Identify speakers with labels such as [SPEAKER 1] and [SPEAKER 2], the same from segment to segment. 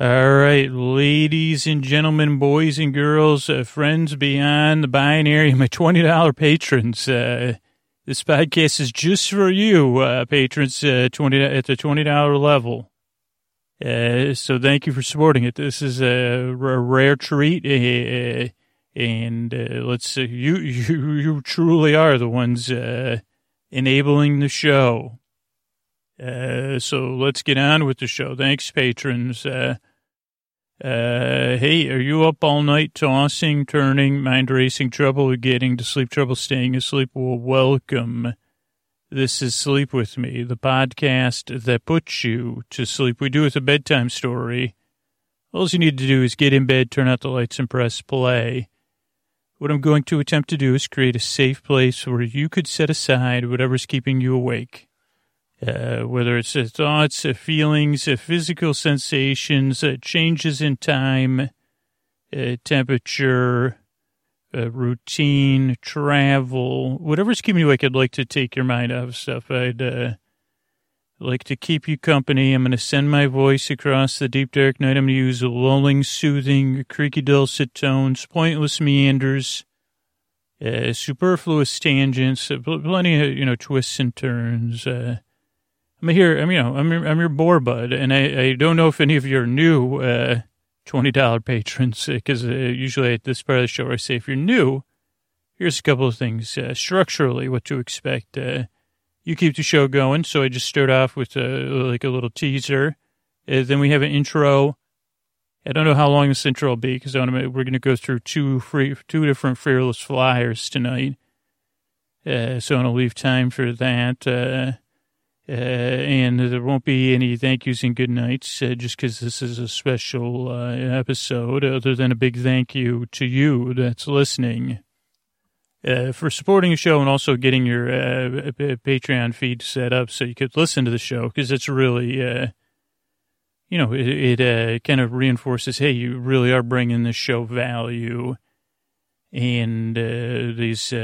[SPEAKER 1] All right, ladies and gentlemen, boys and girls, uh, friends beyond the binary, my $20 patrons. Uh, this podcast is just for you, uh, patrons, uh, 20, at the $20 level. Uh, so thank you for supporting it. This is a, rare treat. Uh, and uh, let's you, you you truly are the ones enabling the show. So let's get on with the show. Thanks, patrons. Uh, hey, are you up all night tossing, turning, mind racing, trouble getting to sleep, trouble staying asleep? Well, welcome. This is Sleep With Me, the podcast that puts you to sleep. We do it with a bedtime story. All you need to do is get in bed, turn out the lights, and press play. What I'm going to attempt to do is create a safe place where you could set aside whatever's keeping you awake. Uh, whether it's uh, thoughts, uh, feelings, uh, physical sensations, uh, changes in time, uh, temperature, routine, travel, whatever's keeping you awake, I'd like to take your mind off stuff. I'd like to keep you company. I'm going to send my voice across the deep dark night. I'm going to use lulling, soothing, creaky dulcet tones, pointless meanders, superfluous tangents, plenty of, you know, twists and turns. I'm here. I'm you know I'm your, I'm your boar bud, and I, I don't know if any of you are new uh, twenty dollar patrons because uh, usually at this part of the show I say if you're new, here's a couple of things uh, structurally what to expect. Uh, you keep the show going, so I just start off with uh, like a little teaser. Uh, then we have an intro. I don't know how long this intro will be because we're going to go through two free, two different fearless flyers tonight. so I'm going to leave time for that. Uh, and there won't be any thank yous and good nights uh, just because this is a special uh, episode, other than a big thank you to you that's listening uh, for supporting the show and also getting your uh, Patreon feed set up so you could listen to the show because it's really, uh, you know, it, it kind of reinforces, hey, you really are bringing this show value. And these,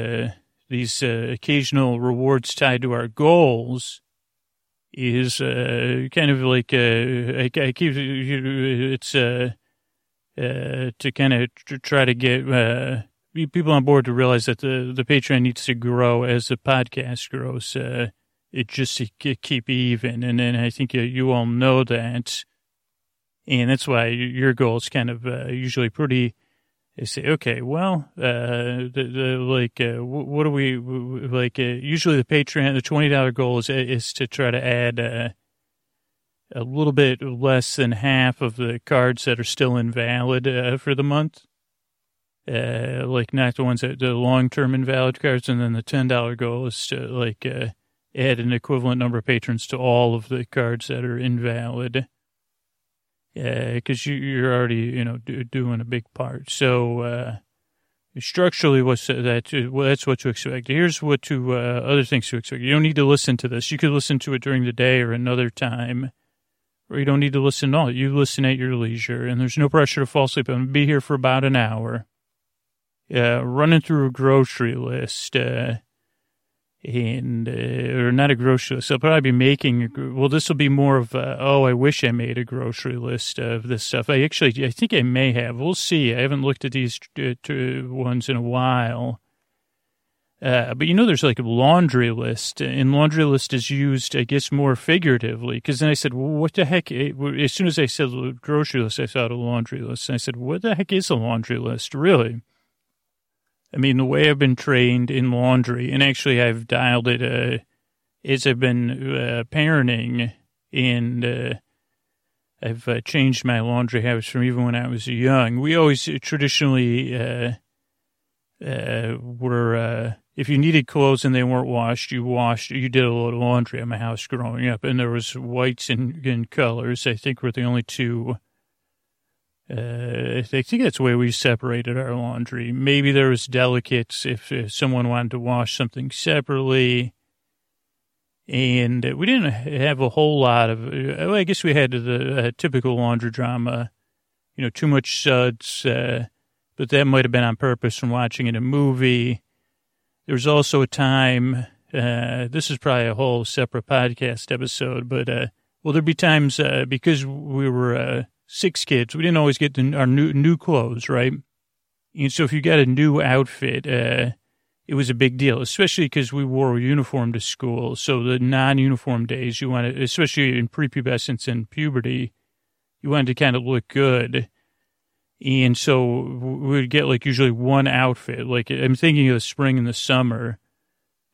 [SPEAKER 1] these occasional rewards tied to our goals is uh, kind of like uh, I, I keep it's uh, uh, to kind of try to get uh, people on board to realize that the the Patreon needs to grow as the podcast grows. Uh, it just to keep even, and then I think you, you all know that, and that's why your goal is kind of uh, usually pretty they say, okay, well, uh, the, the, like, uh, what do we like? Uh, usually, the Patreon, the twenty dollar goal is is to try to add uh, a little bit less than half of the cards that are still invalid uh, for the month. Uh, like not the ones that the long term invalid cards, and then the ten dollar goal is to like add an equivalent number of patrons to all of the cards that are invalid because uh, you, are already, you know, do, doing a big part. So uh, structurally, what's that? Well, that's what to expect. Here's what to uh, other things to expect. You don't need to listen to this. You could listen to it during the day or another time, or you don't need to listen at all. You listen at your leisure, and there's no pressure to fall asleep. I'm gonna be here for about an hour. Uh, running through a grocery list. And uh, or not a grocery list. I'll probably be making. A, well, this will be more of a, oh, I wish I made a grocery list of this stuff. I actually, I think I may have. We'll see. I haven't looked at these uh, ones in a while. Uh, but you know, there's like a laundry list, and laundry list is used, I guess, more figuratively. Because then I said, well, "What the heck?" As soon as I said grocery list, I thought a laundry list. And I said, "What the heck is a laundry list, really?" I mean, the way I've been trained in laundry, and actually I've dialed it, uh, is I've been uh, parenting and uh, I've uh, changed my laundry habits from even when I was young. We always traditionally uh, uh, were, uh, if you needed clothes and they weren't washed, you washed, you did a lot of laundry at my house growing up. And there was whites and, and colors, I think were the only two uh, I think that's the way we separated our laundry. Maybe there was delicates if, if someone wanted to wash something separately. And we didn't have a whole lot of, uh, I guess we had the uh, typical laundry drama, you know, too much suds, uh, but that might have been on purpose from watching in a movie. There was also a time, uh, this is probably a whole separate podcast episode, but, uh, well, there'd be times, because we were, six kids. We didn't always get the, our new new clothes, right? And so if you got a new outfit, uh, it was a big deal, especially because we wore a uniform to school. So the non-uniform days, you wanted, especially in prepubescence and puberty, you wanted to kind of look good. And so we would get like usually one outfit. Like I'm thinking of the spring and the summer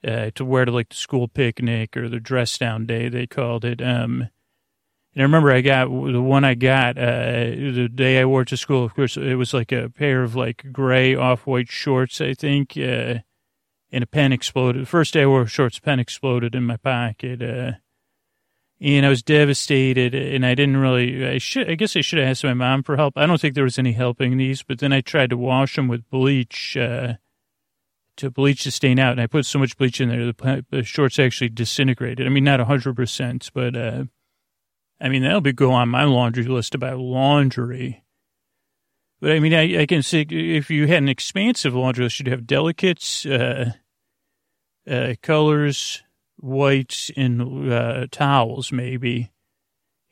[SPEAKER 1] uh, to wear to like the school picnic or the dress down day, they called it. Um, and I remember I got the one I got uh, the day I wore it to school. Of course, it was like a pair of like gray off white shorts, I think, uh, and a pen exploded. The first day I wore shorts, pen exploded in my pocket. Uh, and I was devastated, and I didn't really. I should. I guess I should have asked my mom for help. I don't think there was any helping these, but then I tried to wash them with bleach uh, to bleach the stain out, and I put so much bleach in there the, the shorts actually disintegrated. I mean, not hundred percent, but uh, I mean, that'll be go on my laundry list about laundry. But I mean, I, I can see if you had an expansive laundry list, you'd have delicates, uh, uh, colors, whites, and uh, towels, maybe.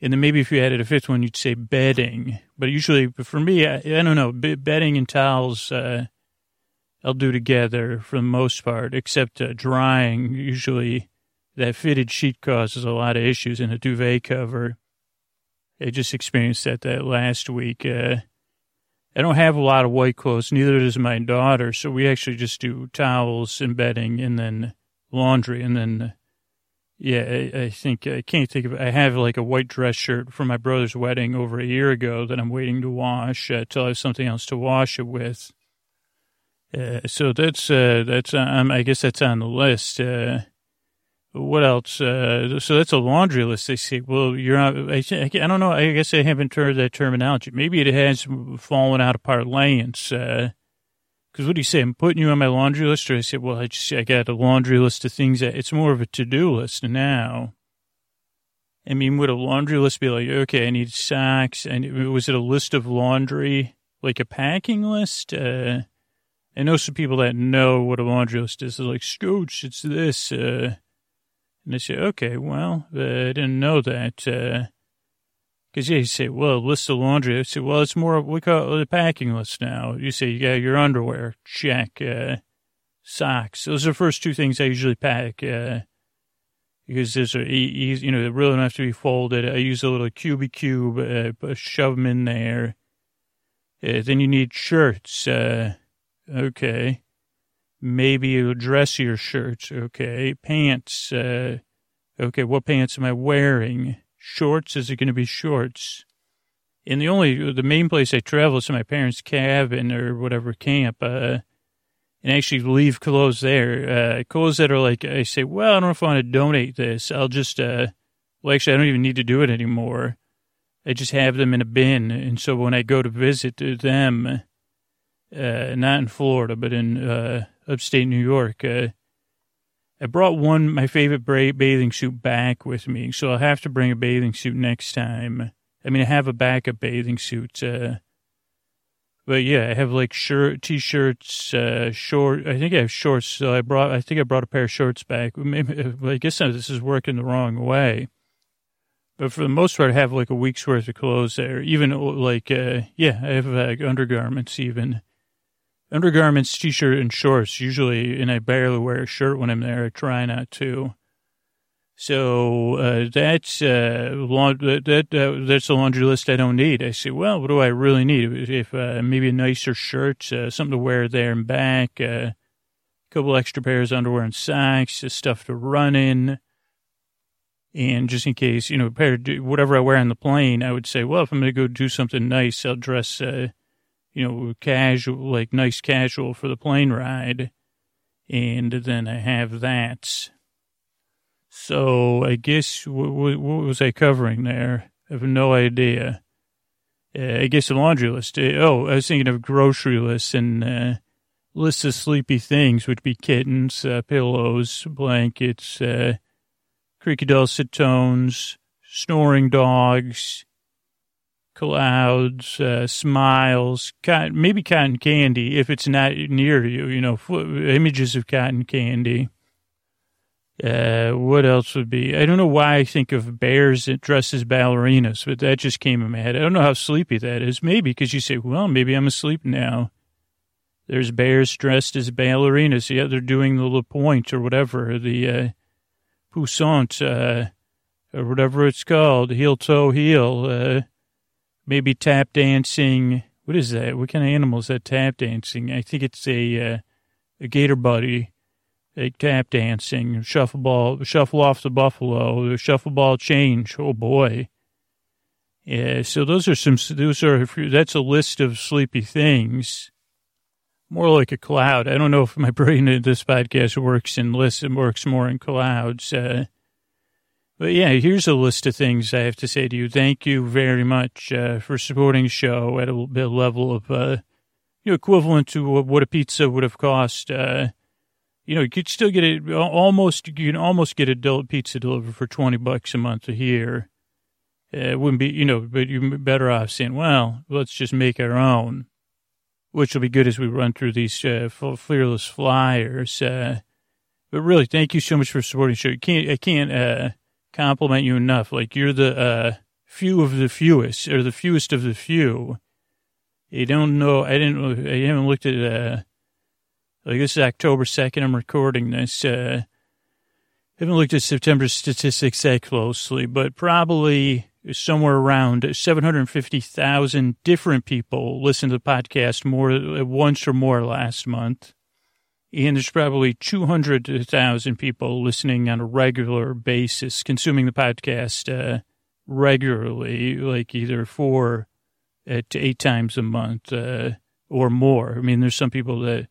[SPEAKER 1] And then maybe if you added a fifth one, you'd say bedding. But usually, for me, I, I don't know, bedding and towels, uh, I'll do together for the most part, except uh, drying. Usually, that fitted sheet causes a lot of issues in a duvet cover. I just experienced that that last week. Uh, I don't have a lot of white clothes, neither does my daughter. So we actually just do towels and bedding and then laundry. And then, yeah, I, I think I can't think of. I have like a white dress shirt from my brother's wedding over a year ago that I'm waiting to wash uh, till I have something else to wash it with. Uh, so that's, uh, that's, um, I guess that's on the list. Uh, what else? Uh, so that's a laundry list. They say, well, you're not, I, I don't know. I guess I haven't heard that terminology. Maybe it has fallen out of parlance. Uh, cause what do you say? I'm putting you on my laundry list. Or I said, well, I just, I got a laundry list of things that it's more of a to-do list now. I mean, would a laundry list be like, okay, I need socks. And was it a list of laundry, like a packing list? Uh, I know some people that know what a laundry list is. They're like, Scooch, it's this, uh, and I say, okay, well, uh, I didn't know that. Because, uh, yeah, you say, well, list of laundry. I say, well, it's more, we call it packing list now. You say, yeah, your underwear, check, uh, socks. Those are the first two things I usually pack. Uh, because those are easy, you know, they really don't have to be folded. I use a little cubey cube, uh, shove them in there. Uh, then you need shirts. Okay maybe a dressier shirt. Okay. Pants. Uh, okay. What pants am I wearing? Shorts. Is it going to be shorts? And the only, the main place I travel is to my parents' cabin or whatever camp, uh, and actually leave clothes there. Uh, clothes that are like, I say, well, I don't know if I want to donate this. I'll just, uh, well, actually, I don't even need to do it anymore. I just have them in a bin. And so when I go to visit them, uh, not in Florida, but in, uh, upstate New York. Uh, I brought one, my favorite bathing suit back with me, so I'll have to bring a bathing suit next time. I mean, I have a backup bathing suit. Uh, but yeah, I have like shirt, t-shirts, uh, short. I think I have shorts. So I brought. I think I brought a pair of shorts back. Maybe, I guess this is working the wrong way. But for the most part, I have like a week's worth of clothes there. Even like, uh, yeah, I have like undergarments even undergarments, t-shirt, and shorts usually, and I barely wear a shirt when I'm there. I try not to. So uh, that's uh, that, that that's a laundry list I don't need. I say, well, what do I really need? If uh, maybe a nicer shirt, uh, something to wear there and back, uh, a couple extra pairs of underwear and socks, stuff to run in, and just in case, you know, pair whatever I wear on the plane, I would say, well, if I'm going to go do something nice, I'll dress uh, you know, casual, like nice casual for the plane ride. And then I have that. So I guess what, what, what was I covering there? I have no idea. Uh, I guess a laundry list. Uh, oh, I was thinking of grocery lists and uh, lists of sleepy things, which be kittens, uh, pillows, blankets, uh, creaky dulcet tones, snoring dogs, clouds, uh, smiles, cotton, maybe cotton candy if it's not near you, you know, images of cotton candy. Uh, what else would be? I don't know why I think of bears dressed as ballerinas, but that just came in my head. I don't know how sleepy that is. Maybe because you say, well, maybe I'm asleep now. There's bears dressed as ballerinas. Yeah, they're doing the La Pointe or whatever, the uh, Poussant, uh, or whatever it's called, heel toe heel. Maybe tap dancing. What is that? What kind of animal is that tap dancing? I think it's a uh, a gator buddy, a tap dancing, shuffle ball, shuffle off the buffalo, shuffle ball change. Oh boy. Yeah, so those are some, those are, that's a list of sleepy things. More like a cloud. I don't know if my brain in this podcast works in lists, it works more in clouds. Uh, but yeah, here's a list of things I have to say to you. Thank you very much uh, for supporting the show at a, a level of, uh, you know, equivalent to what a pizza would have cost. Uh, you know, you could still get it almost, you can almost get adult pizza delivered for 20 bucks a month a year. Uh, it wouldn't be, you know, but you're better off saying, well, let's just make our own, which will be good as we run through these uh, fearless flyers. Uh, but really, thank you so much for supporting the show. You can't, I can't, compliment you enough. Like you're the uh, few of the fewest, or the fewest of the few. You don't know. I didn't. I haven't looked at. Uh, like this is October second. I'm recording this. Uh, I haven't looked at September statistics that closely, but probably somewhere around 750,000 different people listened to the podcast more once or more last month and there's probably 200,000 people listening on a regular basis, consuming the podcast uh, regularly, like either four uh, to eight times a month uh, or more. I mean, there's some people that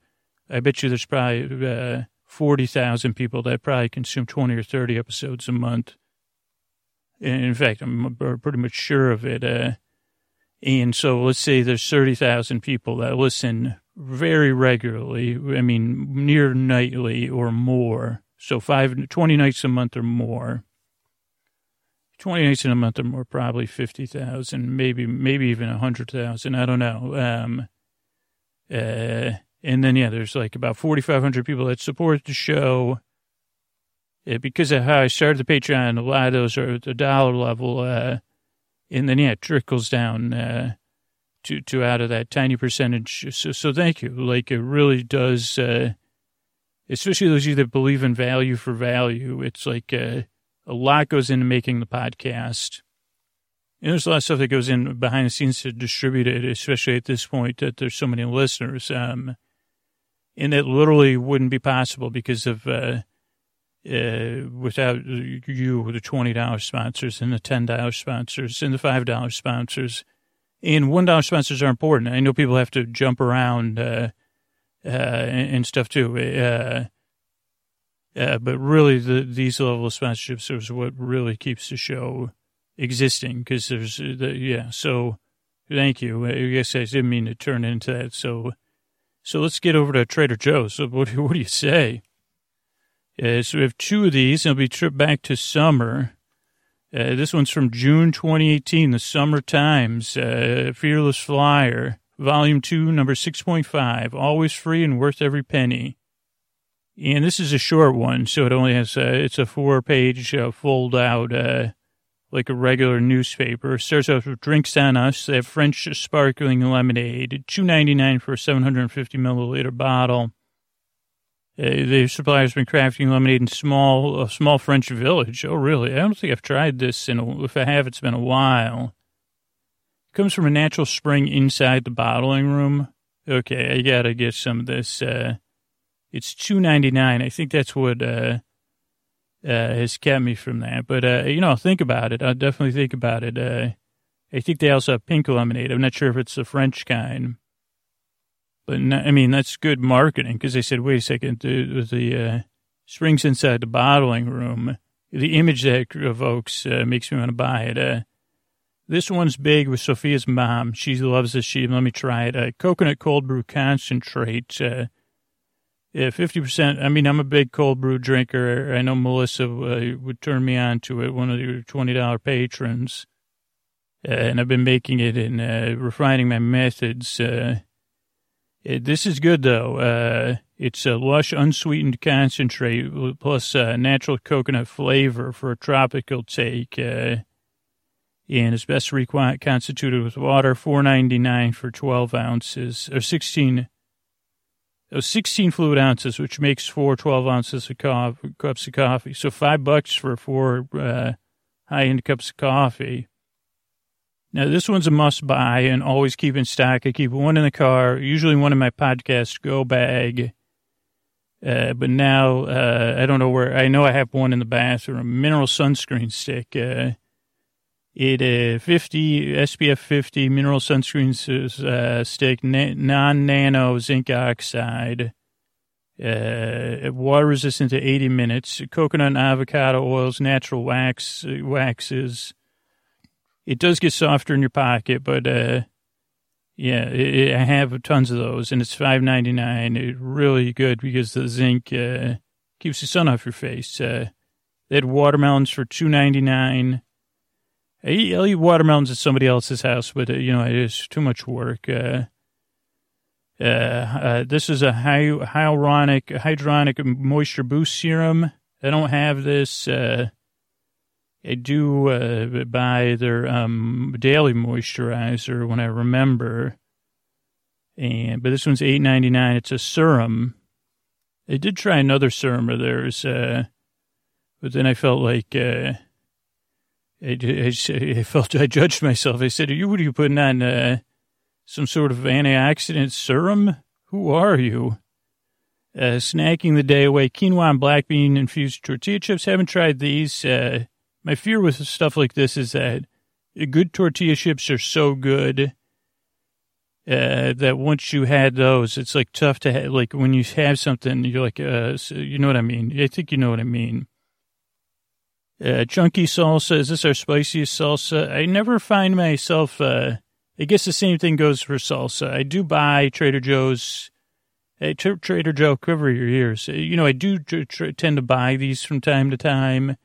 [SPEAKER 1] I bet you there's probably uh, 40,000 people that probably consume 20 or 30 episodes a month. And in fact, I'm pretty much sure of it. Uh, and so let's say there's 30,000 people that listen very regularly. I mean, near nightly or more. So five, 20 nights a month or more. 20 nights in a month or more, probably 50,000, maybe, maybe even 100,000. I don't know. Um, uh, and then, yeah, there's like about 4,500 people that support the show. Uh, because of how I started the Patreon, a lot of those are at the dollar level. Uh, and then, yeah, it trickles down. Uh, to, to out of that tiny percentage. So, so thank you. Like it really does, uh, especially those of you that believe in value for value. It's like uh, a lot goes into making the podcast. And there's a lot of stuff that goes in behind the scenes to distribute it, especially at this point that there's so many listeners. Um, and it literally wouldn't be possible because of, uh, uh, without you, the $20 sponsors and the $10 sponsors and the $5 sponsors and one dollar sponsors are important. I know people have to jump around uh, uh, and, and, stuff too. Uh, uh, but really, the, these level of sponsorships is what really keeps the show existing. Because there's, the, yeah. So, thank you. I guess I didn't mean to turn into that. So, so let's get over to Trader Joe's. So, what, what do you say? Uh, so we have two of these. It'll be trip back to summer. Uh, this one's from June 2018, the Summer Times, uh, Fearless Flyer, Volume 2, Number 6.5, always free and worth every penny. And this is a short one, so it only has, uh, it's a four page uh, fold out, uh, like a regular newspaper. It starts off with drinks on us. They have French sparkling lemonade, two ninety nine for a 750 milliliter bottle. Uh, the supplier's been crafting lemonade in small, a small French village. Oh, really? I don't think I've tried this in a, if I have, it's been a while. It comes from a natural spring inside the bottling room. Okay, I gotta get some of this. Uh, it's two ninety nine. I think that's what uh, uh, has kept me from that. But uh, you know, think about it. I'll definitely think about it. Uh, I think they also have pink lemonade. I'm not sure if it's the French kind. But I mean, that's good marketing because they said, wait a second, the, the uh, springs inside the bottling room, the image that evokes uh, makes me want to buy it. Uh, this one's big with Sophia's mom. She loves this. She let me try it. Uh, coconut cold brew concentrate. Uh, yeah, fifty percent. I mean, I'm a big cold brew drinker. I know Melissa uh, would turn me on to it. One of your twenty dollar patrons, uh, and I've been making it and uh, refining my methods. Uh, It, this is good though. Uh, it's a lush, unsweetened concentrate plus uh, natural coconut flavor for a tropical take. Uh, and it's best reconstituted with water. Four ninety nine for twelve ounces or sixteen. Oh, 16 fluid ounces, which makes four 12 ounces of coffee, cups of coffee. So five bucks for four uh, high end cups of coffee. Now, this one's a must buy and always keep in stock. I keep one in the car, usually one in my podcast go bag. Uh, but now, uh, I don't know where, I know I have one in the bathroom, mineral sunscreen stick. Uh, it uh, 50 SPF 50 mineral sunscreen uh, stick, na- non nano zinc oxide, uh, water resistant to 80 minutes, coconut avocado oils, natural wax waxes, it does get softer in your pocket, but uh, yeah, it, it, I have tons of those, and it's five ninety nine. It's really good because the zinc uh, keeps the sun off your face. Uh, they had watermelons for two ninety nine. I eat, I'll eat watermelons at somebody else's house, but uh, you know it's too much work. Uh, uh, uh, this is a hyaluronic hydronic moisture boost serum. I don't have this. Uh, I do uh, buy their um, daily moisturizer when I remember, and but this one's eight ninety nine. It's a serum. I did try another serum of theirs, uh, but then I felt like uh, I, I, I, felt I judged myself. I said, "Are "You what are you putting on? Uh, some sort of antioxidant serum? Who are you?" Uh, snacking the day away, quinoa and black bean infused tortilla chips. Haven't tried these. Uh, my fear with stuff like this is that good tortilla chips are so good uh, that once you had those, it's like tough to have, like when you have something, you're like, uh, so you know what I mean? I think you know what I mean. Uh, chunky salsa, is this our spiciest salsa? I never find myself, uh, I guess the same thing goes for salsa. I do buy Trader Joe's, uh, Trader Joe, cover your ears. You know, I do tr- tr- tend to buy these from time to time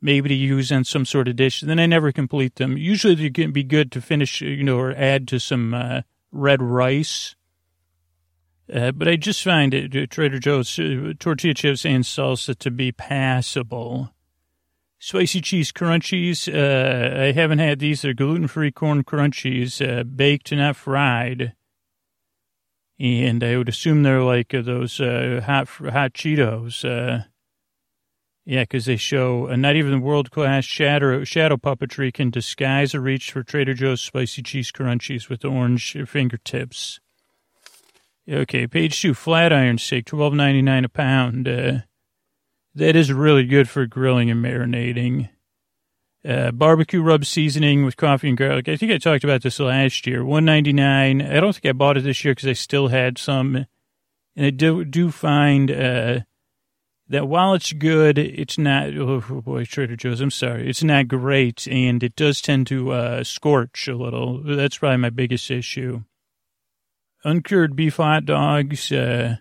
[SPEAKER 1] maybe to use on some sort of dish. Then I never complete them. Usually they can be good to finish, you know, or add to some uh, red rice. Uh, but I just find it, uh, Trader Joe's uh, tortilla chips and salsa to be passable. Spicy cheese crunchies. Uh, I haven't had these. They're gluten-free corn crunchies, baked not fried. And I would assume they're like those hot hot Cheetos. Yeah, because they show uh, not even world class shadow, shadow puppetry can disguise a reach for Trader Joe's spicy cheese crunchies with orange fingertips. Okay, page two, flat iron steak, twelve ninety nine a pound. Uh, that is really good for grilling and marinating. Uh, barbecue rub seasoning with coffee and garlic. I think I talked about this last year. One ninety nine. I don't think I bought it this year because I still had some, and I do do find. That while it's good, it's not, oh boy, Trader Joe's, I'm sorry, it's not great, and it does tend to uh, scorch a little. That's probably my biggest issue. Uncured beef hot dogs, uh,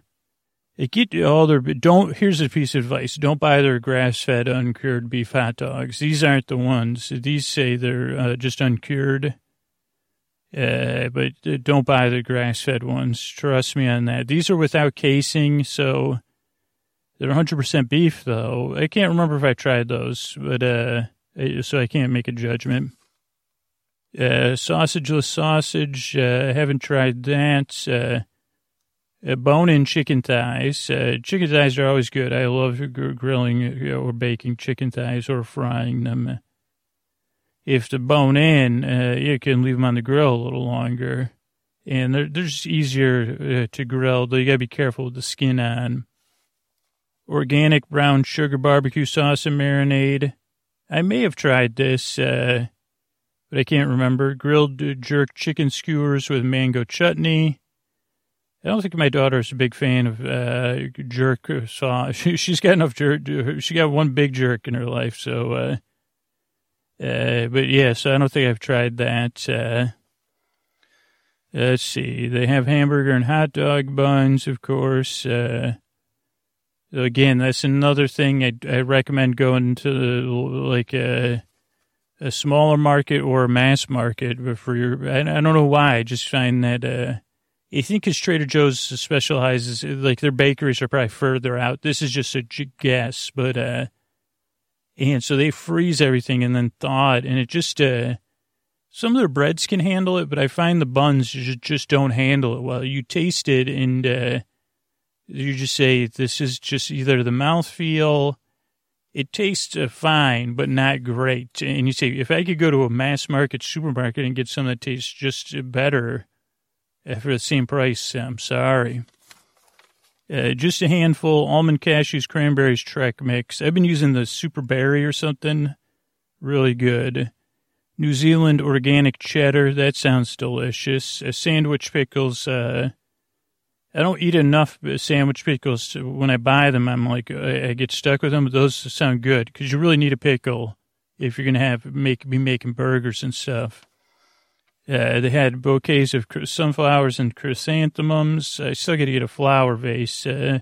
[SPEAKER 1] get all their, don't, here's a piece of advice, don't buy their grass-fed uncured beef hot dogs. These aren't the ones. These say they're uh, just uncured. Uh, but uh, don't buy the grass-fed ones. Trust me on that. These are without casing, so they're 100% beef, though. I can't remember if I tried those, but uh, so I can't make a judgment. Uh, sausageless sausage, uh, haven't tried that. Uh, uh, bone-in chicken thighs. Uh, chicken thighs are always good. I love grilling or baking chicken thighs or frying them. If the bone in, uh, you can leave them on the grill a little longer. And they're, they're just easier uh, to grill, though you gotta be careful with the skin on organic brown sugar barbecue sauce and marinade. I may have tried this, uh, but I can't remember. Grilled jerk chicken skewers with mango chutney. I don't think my daughter is a big fan of uh, jerk sauce. She, has got enough jerk. She got one big jerk in her life, so. Uh, uh, but yeah, so I don't think I've tried that. Uh, let's see. They have hamburger and hot dog buns, of course. Uh, again, that's another thing I, I recommend going to like a, a smaller market or a mass market for your. I, I don't know why. I just find that uh, I think because Trader Joe's specializes, like their bakeries are probably further out. This is just a guess, but, uh, and so they freeze everything and then thaw it. And it just, uh, some of their breads can handle it, but I find the buns just don't handle it well. You taste it and, uh, you just say, this is just either the mouth feel, it tastes uh, fine, but not great. And you say, if I could go to a mass market supermarket and get some that tastes just better, for the same price. I'm sorry. Uh, just a handful, almond cashews, cranberries, Trek mix. I've been using the super berry or something. Really good. New Zealand organic cheddar. That sounds delicious. Uh, sandwich pickles. Uh, I don't eat enough sandwich pickles. When I buy them, I'm like, I, get stuck with them. But those sound good because you really need a pickle if you're going to have make be making burgers and stuff. Uh, they had bouquets of sunflowers and chrysanthemums. I still got to get a flower vase. Uh,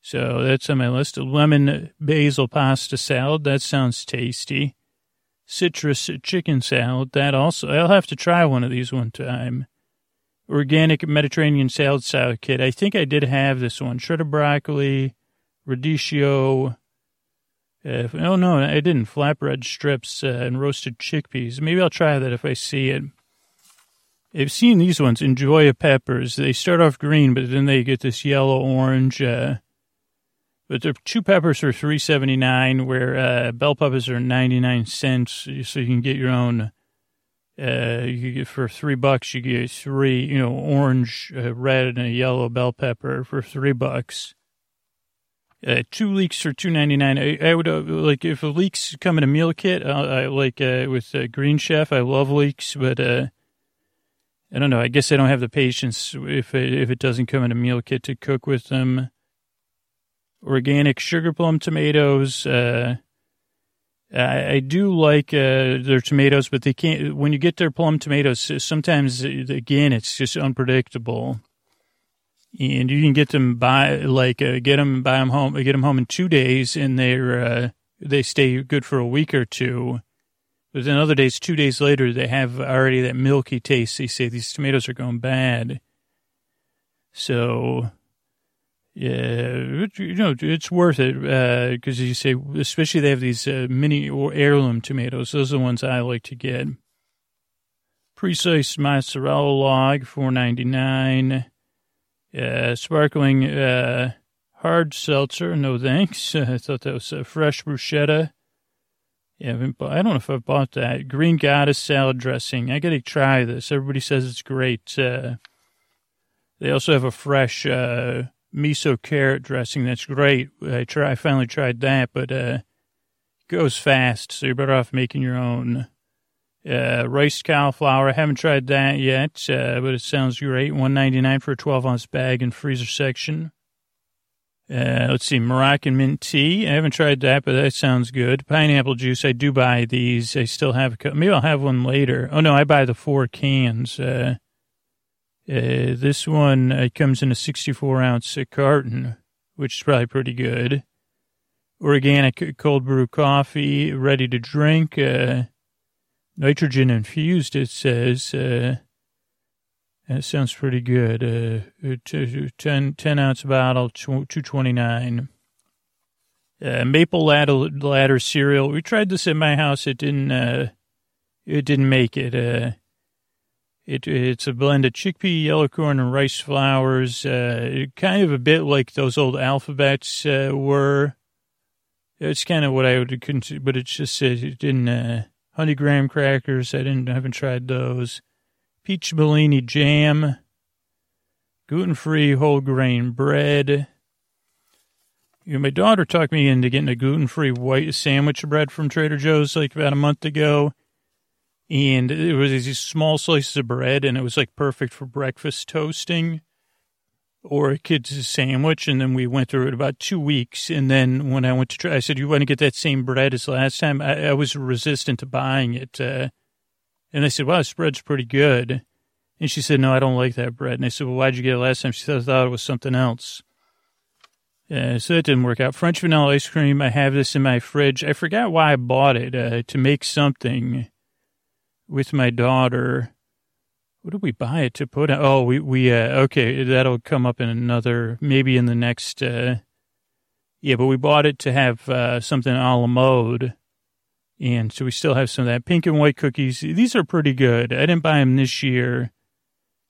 [SPEAKER 1] so that's on my list. Lemon basil pasta salad. That sounds tasty. Citrus chicken salad. That also, I'll have to try one of these one time. Organic Mediterranean salad salad kit. I think I did have this one. Shredded broccoli, radicchio. Uh, oh, no, I didn't. Flatbread strips uh, and roasted chickpeas. Maybe I'll try that if I see it. I've seen these ones, Enjoya peppers. They start off green, but then they get this yellow orange. Uh, but the two peppers are three seventy nine, where uh, bell peppers are ninety nine cents. So you can get your own. Uh, you get for three bucks. You get three, you know, orange, uh, red, and a yellow bell pepper for three bucks. Uh, two leeks for two ninety nine. I, I would uh, like if leeks come in a meal kit. Uh, I like uh, with Green Chef. I love leeks, but uh, I don't know. I guess I don't have the patience if if it doesn't come in a meal kit to cook with them. Organic sugar plum tomatoes. Uh, I, I, do like uh, their tomatoes, but they can't. When you get their plum tomatoes, sometimes again it's just unpredictable, and you can get them by like uh, get them buy them home, get them home in two days, and they're uh, they stay good for a week or two but then other days, two days later, they have already that milky taste. They say these tomatoes are going bad. So, yeah, you know, it's worth it because uh, you say, especially they have these uh, mini heirloom tomatoes. Those are the ones I like to get. Precise mozzarella log, four ninety nine. Uh, sparkling uh, hard seltzer, no thanks. I thought that was a fresh bruschetta. Yeah, I don't know if I've bought that. Green Goddess salad dressing. I got to try this. Everybody says it's great. Uh, they also have a fresh uh, miso carrot dressing. That's great. I try. I finally tried that, but uh, goes fast, so you're better off making your own. Uh, rice cauliflower. I haven't tried that yet, uh, but it sounds great. One ninety nine for a twelve ounce bag in freezer section. Uh, let's see, Moroccan mint tea. I haven't tried that, but that sounds good. Pineapple juice. I do buy these. I still have a cup. Maybe I'll have one later. Oh no, I buy the four cans. Uh, uh, this one uh, comes in a 64 ounce carton, which is probably pretty good. Organic cold brew coffee, ready to drink. Uh, nitrogen infused. It says. Uh, that sounds pretty good. Uh, 10, 10 ounce bottle, 229. Uh, maple ladder, ladder cereal. We tried this at my house. It didn't, uh, it didn't make it. Uh, it, it's a blend of chickpea, yellow corn, and rice flours. Uh, kind of a bit like those old alphabets uh, were. It's kind of what I would consider, but it's just, it didn't, uh, honey graham crackers. I didn't, I haven't tried those peach Bellini jam, gluten-free whole grain bread. You know, my daughter talked me into getting a gluten-free white sandwich bread from Trader Joe's like about a month ago. And it was these small slices of bread, and it was like perfect for breakfast toasting or a kid's sandwich. And then we went through it about two weeks. And then when I went to try, I said, You want to get that same bread as last time? I, I was resistant to buying it. Uh, and I said, wow, this bread's pretty good. And she said, no, I don't like that bread. And I said, well, why'd you get it last time? She said, I thought it was something else. Uh, so that didn't work out. French vanilla ice cream, I have this in my fridge. I forgot why I bought it, uh, to make something with my daughter. What did we buy it to put? On? Oh, we we uh, okay. That'll come up in another maybe in the next. Uh, yeah, but we bought it to have uh, something a la mode, and so we still have some of that pink and white cookies. These are pretty good. I didn't buy them this year,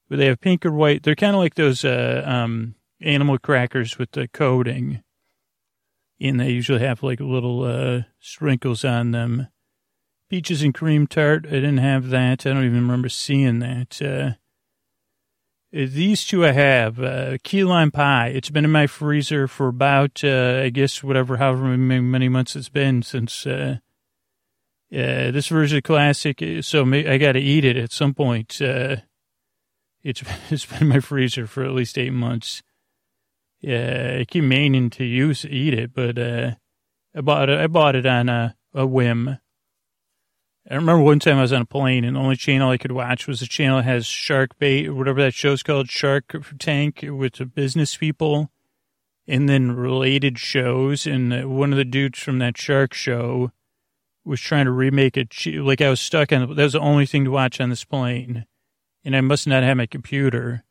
[SPEAKER 1] but they have pink or white. They're kind of like those uh, um, animal crackers with the coating, and they usually have like little uh, sprinkles on them peaches and cream tart. I didn't have that. I don't even remember seeing that. Uh, these two I have. Uh, key lime pie. It's been in my freezer for about, uh, I guess, whatever, however many months it's been since. Uh, uh, this version of classic, so I got to eat it at some point. Uh, it's it's been in my freezer for at least eight months. Yeah, I keep meaning to use eat it, but uh, I bought it. I bought it on a, a whim. I remember one time I was on a plane and the only channel I could watch was a channel that has Shark Bait or whatever that show's called, Shark Tank with the business people and then related shows. And one of the dudes from that shark show was trying to remake it. Like I was stuck on, that was the only thing to watch on this plane. And I must not have my computer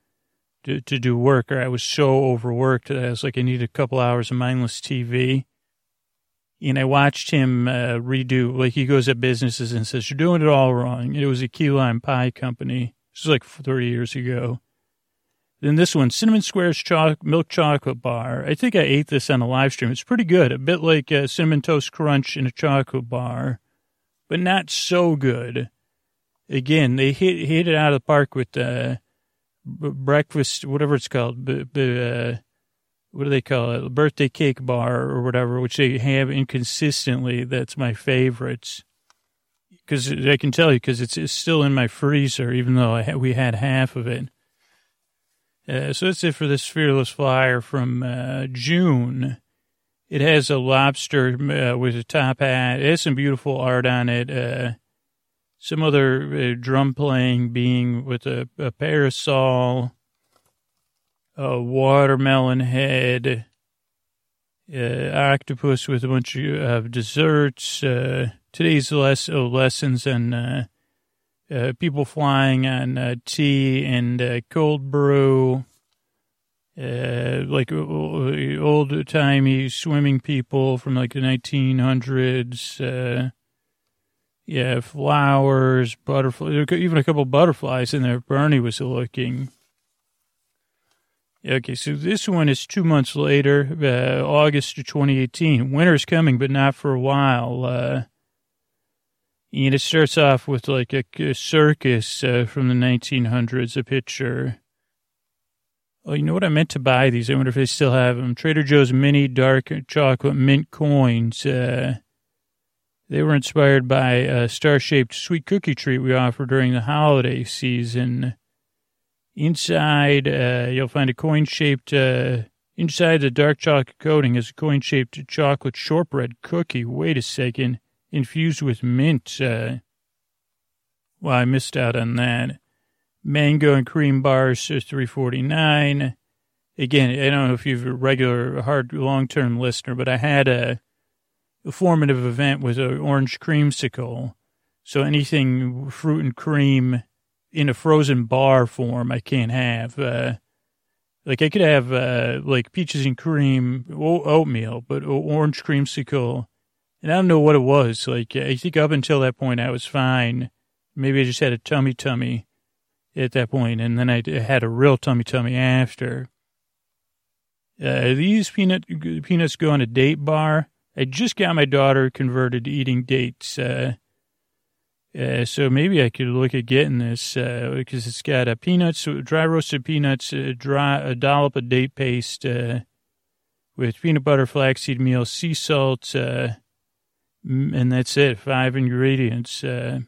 [SPEAKER 1] to, to do work or I was so overworked that I was like, I need a couple hours of mindless TV and I watched him uh, redo, like he goes at businesses and says, you're doing it all wrong. It was a key lime pie company. This was like 30 years ago. Then this one, Cinnamon Squares cho- Milk Chocolate Bar. I think I ate this on a live stream. It's pretty good. A bit like a Cinnamon Toast Crunch in a chocolate bar, but not so good. Again, they hit, hit it out of the park with uh, breakfast, whatever it's called, b- b- uh, what do they call it? Birthday cake bar or whatever, which they have inconsistently. That's my favorites. Because I can tell you, because it's, it's, still in my freezer, even though ha- we had half of it. Uh, so that's it for this Fearless Flyer from uh, June. It has a lobster uh, with a top hat. It has some beautiful art on it. Uh, some other uh, drum playing being with a, a parasol a watermelon head, uh, octopus with a bunch of desserts. Uh, today's less oh, lessons on uh, uh, people flying on uh, tea and uh, cold brew, like old timey swimming people from like the 1900s. yeah, flowers, butterflies, even a couple butterflies in there. Bernie was looking. Okay, so this one is two months later, uh, August of 2018. Winter's coming, but not for a while. Uh, and it starts off with like a, a circus uh, from the 1900s, a picture. Oh, you know what? I meant to buy these. I wonder if they still have them. Trader Joe's mini dark chocolate mint coins. Uh, they were inspired by a star shaped sweet cookie treat we offer during the holiday season. Inside, uh, you'll find a coin-shaped, uh, inside the dark chocolate coating is a coin-shaped chocolate shortbread cookie. Wait a second. Infused with mint. Uh, well, I missed out on that. Mango and cream bars three forty nine. Again, I don't know if you're a regular, hard, long-term listener, but I had a, a formative event with an orange creamsicle. So anything fruit and cream in a frozen bar form I can't have. Uh, like I could have uh, like peaches and cream oatmeal, but orange creamsicle. And I don't know what it was. Like I think up until that point I was fine. Maybe I just had a tummy tummy at that point, and then I had a real tummy tummy after. Uh, these peanut peanuts go on a date bar. I just got my daughter converted to eating dates. Uh, uh, so maybe I could look at getting this uh, because it's got a peanuts, dry roasted peanuts, uh, dry a dollop of date paste uh, with peanut butter, flaxseed meal, sea salt, uh, and that's it. Five ingredients. so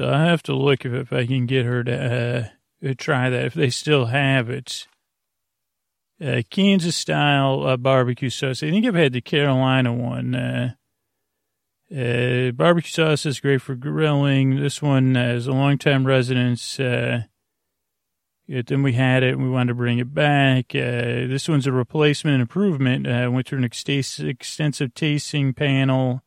[SPEAKER 1] I have to look if, if I can get her to try that if they still have it. Kansas style barbecue sauce. I think I've had the Carolina one. Uh, barbecue sauce is great for grilling. This one is a long-time residence. Uh, then we had it and we wanted to bring it back. Uh, this one's a replacement improvement. Uh, went through an extensive tasting panel.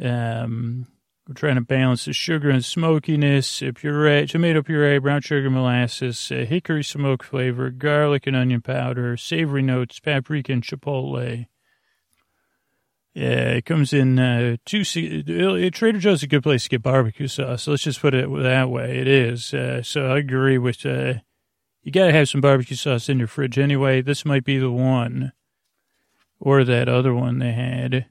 [SPEAKER 1] Um, We're trying to balance the sugar and smokiness, puree, tomato puree, brown sugar, molasses, hickory smoke flavor, garlic and onion powder, savory notes, paprika and chipotle. Yeah, it comes in uh, two. Uh, Trader Joe's a good place to get barbecue sauce. So let's just put it that way. It is. Uh, so I agree with. Uh, you got to have some barbecue sauce in your fridge anyway. This might be the one, or that other one they had.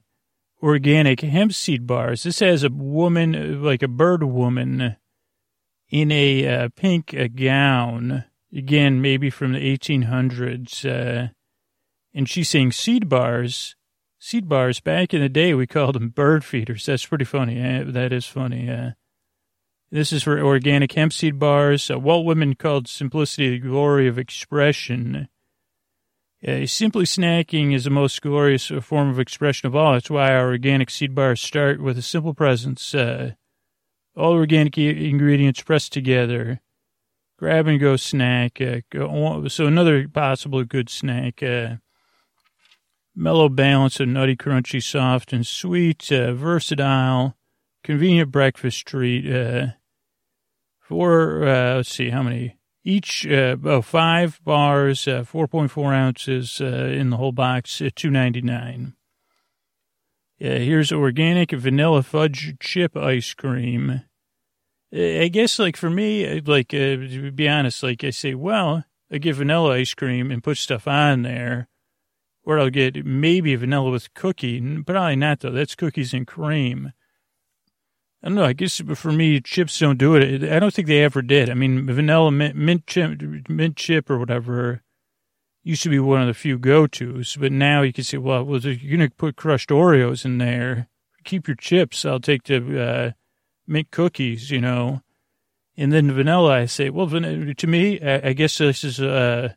[SPEAKER 1] Organic hemp seed bars. This has a woman, like a bird woman, in a uh, pink uh, gown. Again, maybe from the 1800s. and she's saying seed bars seed bars. Back in the day, we called them bird feeders. That's pretty funny. Yeah, that is funny. Yeah. This is for organic hemp seed bars. Uh, Walt Whitman called simplicity the glory of expression. Uh, simply snacking is the most glorious form of expression of all. That's why our organic seed bars start with a simple presence. Uh, all organic ingredients pressed together. Grab and go snack. Uh, so another possible good snack. Uh, mellow balance of nutty, crunchy, soft, and sweet, uh, versatile, convenient breakfast treat. Uh, for, uh, let's see, how many? Each, uh, oh, five bars, uh, 4.4 ounces uh, in the whole box, uh, two ninety nine. Yeah, here's organic vanilla fudge chip ice cream. I guess, like, for me, like, to be honest, like, I say, well, I get vanilla ice cream and put stuff on there or I'll get maybe vanilla with cookie, probably not though. That's cookies and cream. I don't know. I guess for me, chips don't do it. I don't think they ever did. I mean, vanilla mint, mint chip, mint chip or whatever used to be one of the few go-tos, but now you can say, well, well you're going to put crushed Oreos in there. Keep your chips. I'll take the uh, mint cookies, you know. And then vanilla, I say, well, to me, I, I guess this is uh,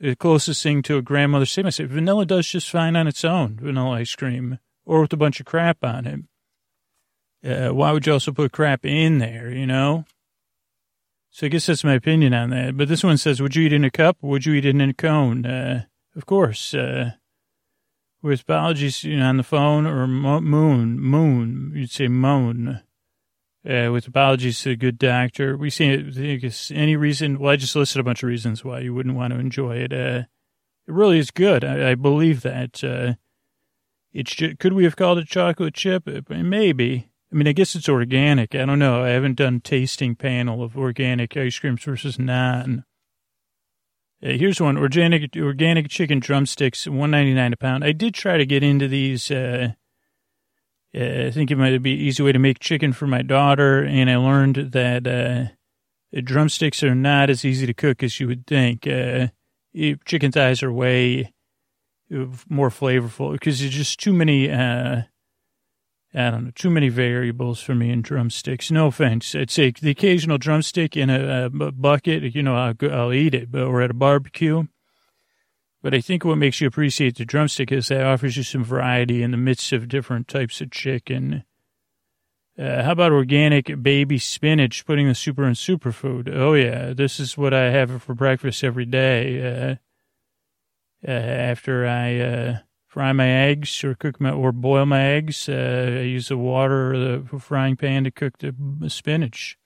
[SPEAKER 1] the closest thing to a grandmother's statement. I said, vanilla does just fine on its own, vanilla ice cream, or with a bunch of crap on it. Uh, why would you also put crap in there, you know? So I guess that's my opinion on that. But this one says, would you eat in a cup or would you eat it in a cone? Uh, of course. Uh, with apologies you know, on the phone or moon, moon, you'd say moan. Uh, with apologies to the good doctor. We see it, any reason, well, I just listed a bunch of reasons why you wouldn't want to enjoy it. Uh, it really is good. I, I believe that. Uh, it's, could we have called it chocolate chip? Uh, maybe. I mean, I guess it's organic. I don't know. I haven't done tasting panel of organic ice creams versus non. Uh, here's one organic organic chicken drumsticks, one ninety nine a pound. I did try to get into these uh, I think it might be an easy way to make chicken for my daughter, and I learned that uh, drumsticks are not as easy to cook as you would think. Uh, chicken thighs are way more flavorful because there's just too many. Uh, I don't know, too many variables for me in drumsticks. No offense. I'd say the occasional drumstick in a, a bucket, you know, I'll, I'll eat it, but we're at a barbecue but I think what makes you appreciate the drumstick is that it offers you some variety in the midst of different types of chicken. Uh, how about organic baby spinach, putting the super in superfood? Oh, yeah, this is what I have for breakfast every day. Uh, uh, after I uh, fry my eggs or cook my or boil my eggs, uh, I use the water or the frying pan to cook the spinach.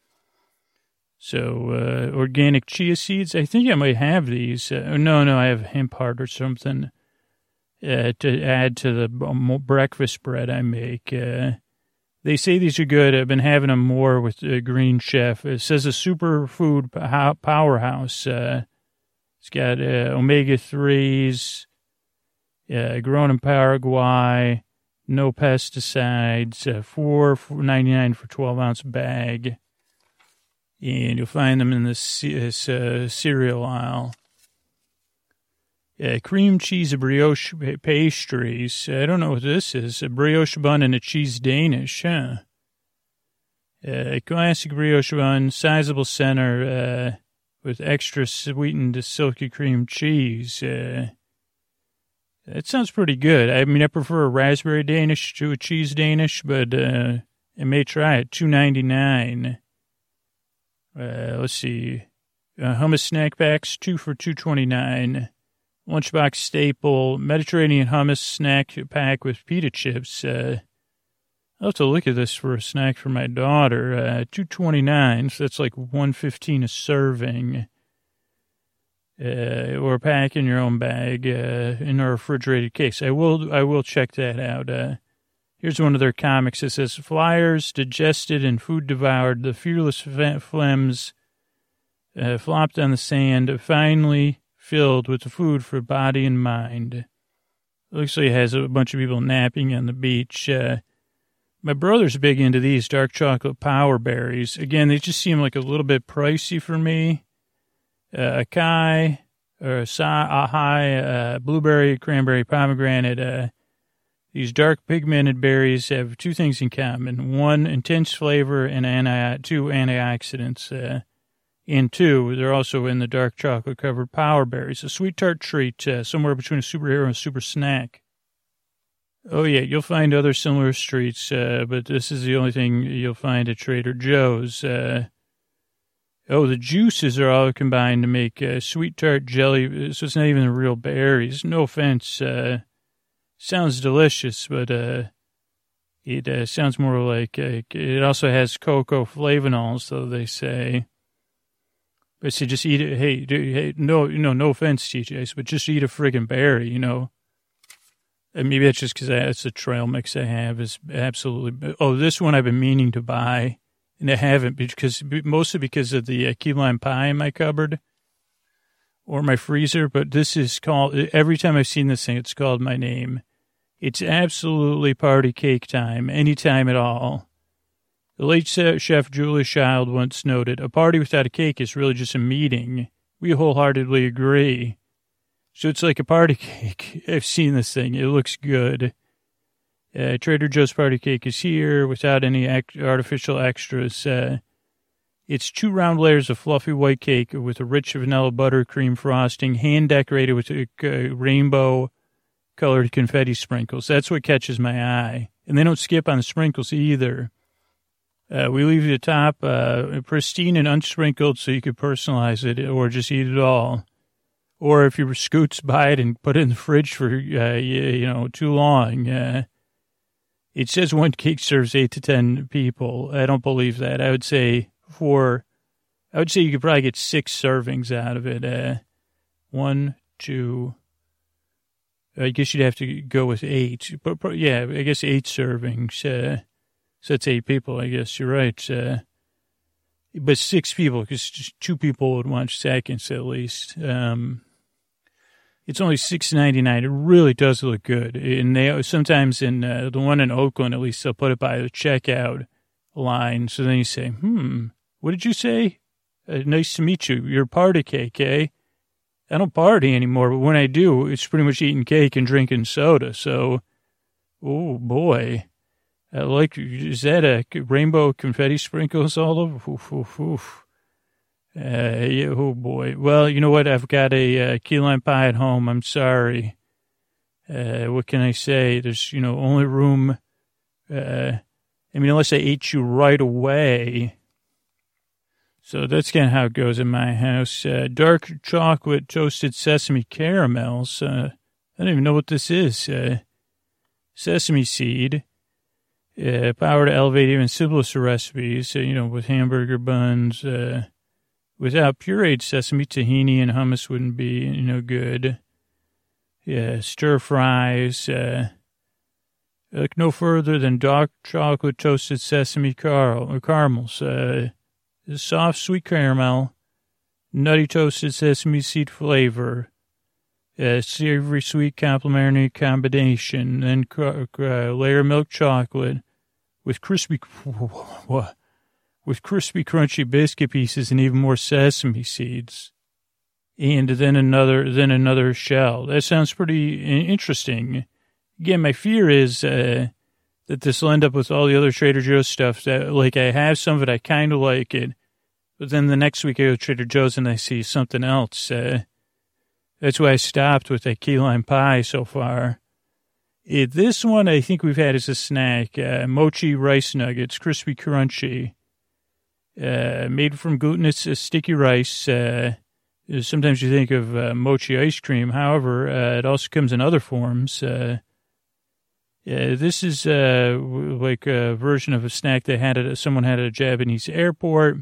[SPEAKER 1] So uh, organic chia seeds. I think I might have these. Uh, no, no, I have hemp heart or something uh, to add to the breakfast bread I make. Uh, they say these are good. I've been having them more with Green Chef. It says a superfood powerhouse. Uh, it's got uh, omega threes, grown in Paraguay, no pesticides. Four ninety nine for twelve ounce bag and you'll find them in this uh, cereal aisle. Uh, cream cheese brioche pastries. I don't know what this is. A brioche bun and a cheese Danish, huh? Uh, classic brioche bun, sizable center uh, with extra sweetened silky cream cheese. Uh, that sounds pretty good. I mean, I prefer a raspberry Danish to a cheese Danish, but uh, I may try it. Two ninety nine. Uh, let's see. Uh, hummus snack packs, two for two twenty nine. Lunchbox staple Mediterranean hummus snack pack with pita chips. Uh, I'll have to look at this for a snack for my daughter. Uh, two twenty nine, so that's like one fifteen a serving. Uh, or pack in your own bag uh, in a refrigerated case. I will I will check that out. Here's one of their comics. It says flyers digested and food devoured. The fearless phlegms uh, flopped on the sand, finally filled with food for body and mind. Looks like it has a bunch of people napping on the beach. Uh, my brother's big into these dark chocolate power berries. Again, they just seem like a little bit pricey for me. Uh, acai, or a high uh, blueberry, cranberry, pomegranate. Uh, these dark pigmented berries have two things in common: one, intense flavor, and anti- two antioxidants. Uh, and two, they're also in the dark chocolate covered power berries, a sweet tart treat uh, somewhere between a superhero and a super snack. Oh yeah, you'll find other similar streets, uh, but this is the only thing you'll find at Trader Joe's. Uh, oh, the juices are all combined to make uh, sweet tart jelly, so it's not even the real berries. No offense, uh, sounds delicious, but uh, it uh, sounds more like it also has cocoa flavanols, so they say. But say just eat it. Hey, dude, hey, no, you know, no offense, TJs, but just eat a friggin' berry, you know. And maybe that's just because that's a trail mix I have. Is absolutely. Oh, this one I've been meaning to buy, and I haven't because mostly because of the uh, key lime pie in my cupboard or my freezer. But this is called. Every time I've seen this thing, it's called my name. It's absolutely party cake time, any time at all. The late chef Julia Child once noted, "A party without a cake is really just a meeting." We wholeheartedly agree. So it's like a party cake. I've seen this thing. It looks good. Uh, Trader Joe's party cake is here without any artificial extras. Uh, it's two round layers of fluffy white cake with a rich vanilla buttercream frosting, hand decorated with uh, rainbow colored confetti sprinkles. That's what catches my eye. And they don't skip on the sprinkles either. Uh, we leave the top uh, pristine and unsprinkled so you could personalize it or just eat it all or if you were scoots by it and put it in the fridge for, uh, you, know, too long. Uh, it says one cake serves eight to 10 people. I don't believe that. I would say for, I would say you could probably get six servings out of it. Uh, one, two, I guess you'd have to go with eight. But yeah, I guess eight servings. Uh, so that's eight people. I guess you're right. Uh, but six people, because two people would want seconds at least. Um, it's only six ninety nine. It really does look good. And they sometimes in uh, the one in Oakland, at least they'll put it by the checkout line. So then you say, "Hmm, what did you say? Uh, nice to meet you. You're party cake, eh?" I don't party anymore, but when I do, it's pretty much eating cake and drinking soda. So, oh boy, I like. Is that a rainbow confetti sprinkles all over? Oof, oof, oof. Uh, yeah, oh boy. Well, you know what? I've got a uh, key lime pie at home. I'm sorry. Uh, what can I say? There's, you know, only room. Uh, I mean, unless I ate you right away. So that's kind of how it goes in my house. Uh, dark chocolate toasted sesame caramels. Uh, I don't even know what this is. Uh, sesame seed. Uh, power to elevate even simplest recipes, uh, you know, with hamburger buns, uh, Without pureed sesame, tahini and hummus wouldn't be, you know, good. Yeah, stir fries. Look no further than dark chocolate toasted sesame car- caramels. Soft sweet caramel, nutty toasted sesame seed flavor, uh, savory sweet complementary combination, then uh, layer milk chocolate with crispy. With crispy, crunchy biscuit pieces and even more sesame seeds. And then another, then another shell. That sounds pretty interesting. Again, my fear is uh, that this will end up with all the other Trader Joe's stuff. That like I have some of it, I kind of like it, but then the next week I go to Trader Joe's and I see something else. Uh, that's why I stopped with that key lime pie so far. It, this one I think we've had as a snack, uh, mochi rice nuggets, crispy crunchy uh, made from glutinous uh, sticky rice. Uh, sometimes you think of uh, mochi ice cream. However, uh, it also comes in other forms. Uh, This is uh, like a version of a snack they had at someone had at a Japanese airport.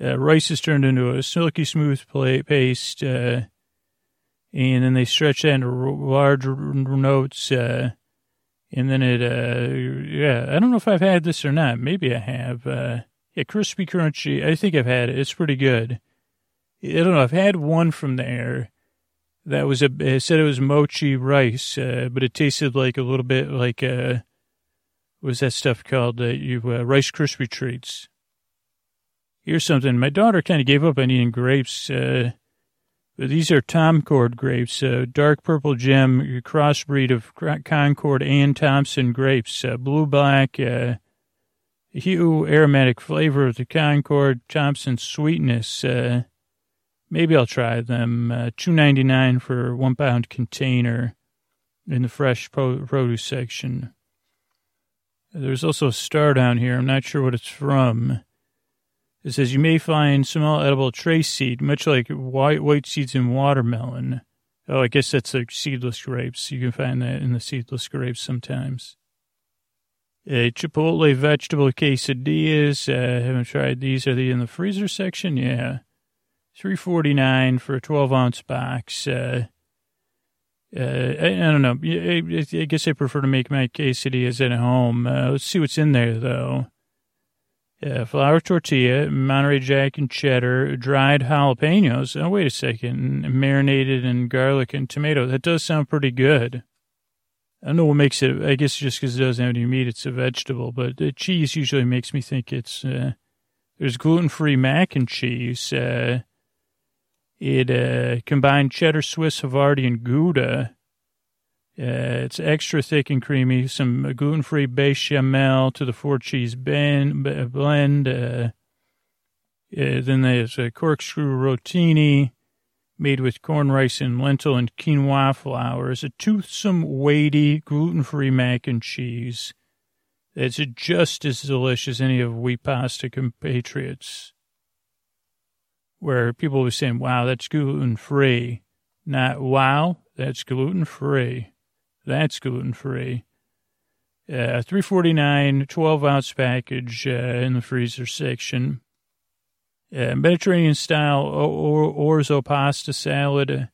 [SPEAKER 1] Uh, rice is turned into a silky smooth paste, uh, and then they stretch that into large notes. Uh, and then it, uh, yeah, I don't know if I've had this or not. Maybe I have. Uh, yeah, crispy, crunchy. I think I've had it. It's pretty good. I don't know. I've had one from there that was a, it said it was mochi rice, uh, but it tasted like a little bit like, uh, what was that stuff called? Uh, you, uh, Rice Krispie treats. Here's something. My daughter kind of gave up on eating grapes. Uh, but these are Concord grapes, uh, dark purple gem, crossbreed of Concord and Thompson grapes, uh, blue black, uh, hue, aromatic flavor of the Concord, Thompson sweetness. Maybe I'll try them. Uh, Two ninety nine for one pound container in the fresh produce section. There's also a star down here. I'm not sure what it's from. It says you may find small edible trace seed, much like white white seeds in watermelon. Oh, I guess that's like seedless grapes. You can find that in the seedless grapes sometimes. Uh, Chipotle vegetable quesadillas. Uh, haven't tried these. Are they in the freezer section? Yeah. Three forty nine for a twelve ounce box. Uh, uh, I, I, don't know. I, I, guess I prefer to make my quesadillas at home. Uh, let's see what's in there though. Uh, flour tortilla, Monterey Jack and cheddar, dried jalapenos. Oh, wait a second. Marinated in garlic and tomato. That does sound pretty good. I don't know what makes it. I guess just because it doesn't have any meat, it's a vegetable. But the cheese usually makes me think it's. Uh, there's gluten free mac and cheese. It uh, combined cheddar, Swiss, Havarti, and Gouda. Uh, it's extra thick and creamy. Some gluten-free bechamel to the four cheese blend. blend. Uh, uh, then there's a corkscrew rotini made with corn, rice, and lentil and quinoa flour. It's a toothsome, weighty, gluten-free mac and cheese. It's just as delicious as any of We Pasta compatriots. Where people were saying, wow, that's gluten-free. Not, wow, that's gluten-free. That's gluten free. Uh, 349 12 ounce package uh, in the freezer section. Uh, Mediterranean style or, orzo pasta salad.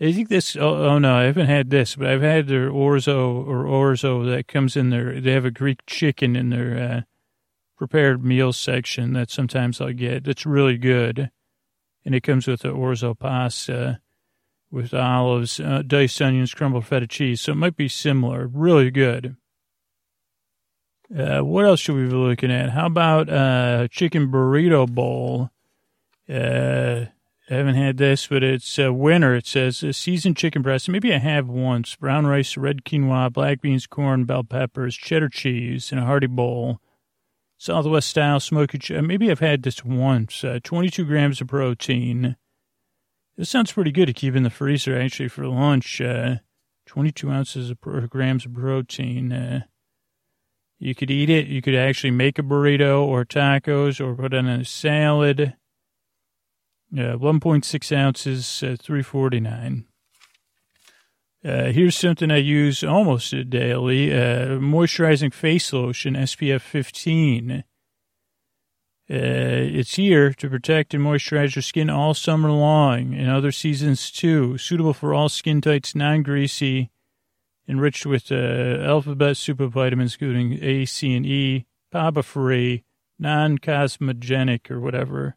[SPEAKER 1] I think this, oh, oh, no, I haven't had this, but I've had their orzo or orzo that comes in there. They have a Greek chicken in their uh, prepared meals section that sometimes I'll get. That's really good. And it comes with the orzo pasta with olives, uh, diced onions, crumbled feta cheese. So it might be similar. Really good. Uh, what else should we be looking at? How about uh, chicken burrito bowl? Uh, I haven't had this, but it's a winner. It says seasoned chicken breast. Maybe I have once. Brown rice, red quinoa, black beans, corn, bell peppers, cheddar cheese in a hearty bowl. Southwest style smoky. Maybe I've had this once. Uh, 22 grams of protein. This sounds pretty good to keep in the freezer actually for lunch. Uh, 22 ounces of grams of protein. Uh, you could eat it. You could actually make a burrito or tacos or put it in a salad. Uh, 1.6 ounces, uh, 349. Uh, here's something I use almost daily. Uh, moisturizing face lotion, SPF 15. Uh, it's here to protect and moisturize your skin all summer long and other seasons too. Suitable for all skin types, non-greasy, enriched with uh, alphabet super vitamins including A, C, and E, PABA-free, non-cosmogenic or whatever,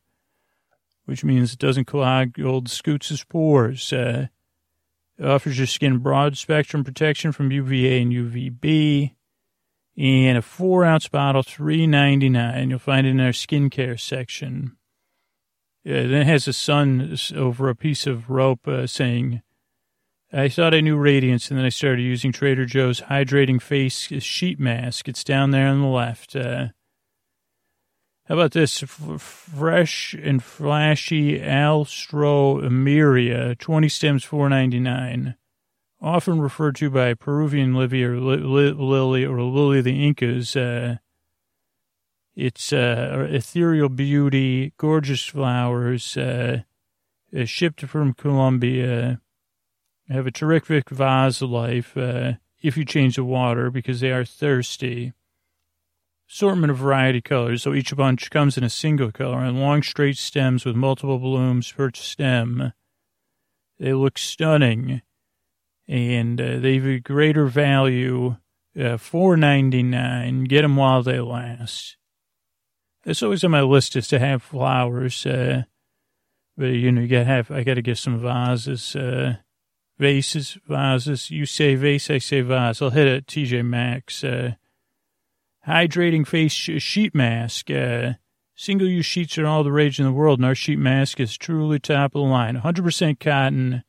[SPEAKER 1] which means it doesn't clog old scoots' pores. Uh, offers your skin broad spectrum protection from UVA and UVB and a four ounce bottle, three ninety nine. You'll find it in our skincare section. Uh, then it has a sun over a piece of rope uh, saying, I thought I knew radiance, and then I started using Trader Joe's hydrating face sheet mask. It's down there on the left. Uh, how about this? F- fresh and flashy Alstroemeria, 20 stems, four ninety nine often referred to by Peruvian Livy or Lily or Lily the Incas. Uh, it's uh, ethereal beauty, gorgeous flowers, uh, shipped from Colombia. Have a terrific vase life. Uh, if you change the water because they are thirsty. Assortment of variety colors, so each bunch comes in a single color and long straight stems with multiple blooms per stem. They look stunning, and uh, they have a greater value. Uh, Four ninety nine. Get them while they last. That's always on my list is to have flowers. Uh, but you know, you gotta have. I gotta get some vases. Uh, vases, vases. You say vase, I say vase. I'll hit it. TJ Maxx. Uh, hydrating face sheet mask. Uh, single use sheets are all the rage in the world, and our sheet mask is truly top of the line. 100% cotton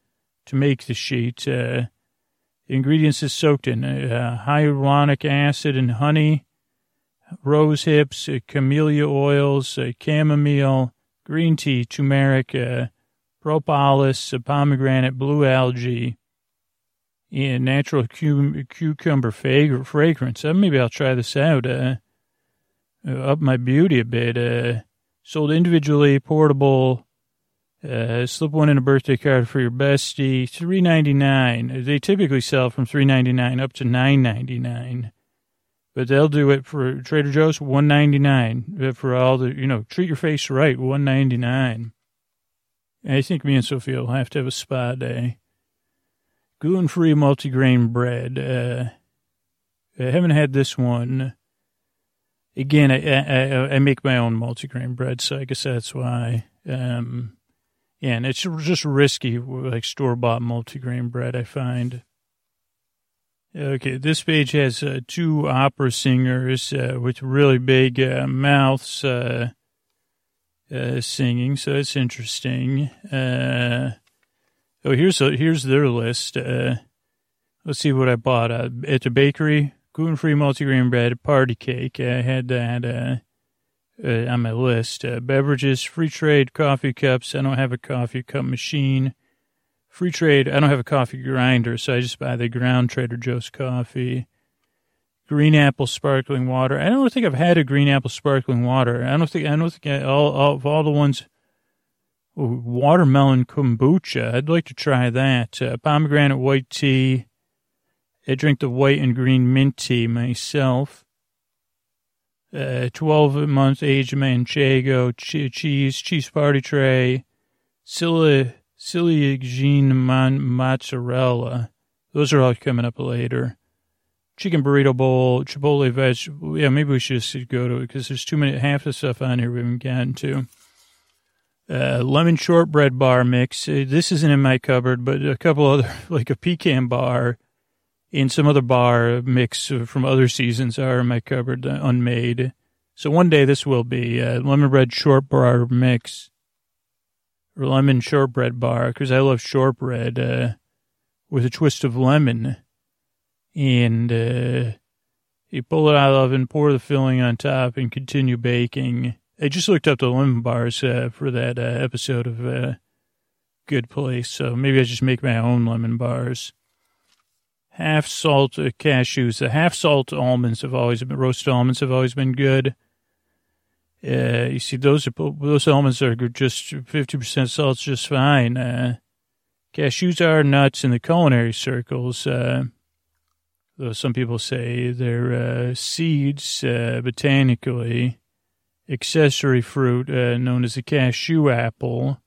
[SPEAKER 1] to make the sheet. Uh, ingredients is soaked in uh, hyaluronic acid and honey, rose hips, uh, camellia oils, uh, chamomile, green tea, turmeric, uh, propolis, pomegranate, blue algae, and natural cu- cucumber fag- fragrance. Uh, maybe I'll try this out. Uh, uh, up my beauty a bit. Uh, sold individually, portable. Uh, slip one in a birthday card for your bestie. Three ninety nine. They typically sell from three ninety nine up to nine ninety nine, but they'll do it for Trader Joe's one ninety nine for all the you know. Treat your face right. One ninety nine. I think me and Sophia will have to have a spa day. Gluten free multigrain bread. Uh, I haven't had this one. Again, I, I, I make my own multigrain bread, so I guess that's why. Um, yeah, and it's just risky, like store bought multigrain bread, I find. Okay, this page has uh, two opera singers uh, with really big uh, mouths. Uh, uh, singing, so it's interesting. Uh, oh, here's a, here's their list. Uh, let's see what I bought uh, at the bakery: gluten-free multigrain bread, party cake. I had that uh, uh, on my list. beverages, free trade, coffee cups. I don't have a coffee cup machine. Free trade. I don't have a coffee grinder, so I just buy the ground Trader Joe's coffee green apple sparkling water. I don't think I've had a green apple sparkling water. I don't think I don't think I, all, all of all the ones. Watermelon kombucha. I'd like to try that. Uh, pomegranate white tea. I drink the white and green mint tea myself. Uh, 12 month age manchego, cheese, cheese party tray, silly mon, mozzarella. Those are all coming up later chicken burrito bowl, chipotle veg. Yeah, maybe we should just go to it because there's too many, half the stuff on here we haven't gotten to. Uh, lemon shortbread bar mix. Uh, this isn't in my cupboard, but a couple other, like a pecan bar and some other bar mix from other seasons are in my cupboard, uh, unmade. So one day this will be uh, lemon bread shortbread mix or lemon shortbread bar because I love shortbread with a twist of lemon and you pull it out of the oven, pour the filling on top, and continue baking. I just looked up the lemon bars uh, for that uh, episode of uh, Good Place, so maybe I just make my own lemon bars. Half salt uh, cashews, the half salt almonds have always been roasted almonds have always been good. Uh, you see, those are those almonds are just fifty percent salt's just fine. Uh, cashews are nuts in the culinary circles. Though some people say they're uh, seeds, uh, botanically, accessory fruit uh, known as the cashew apple.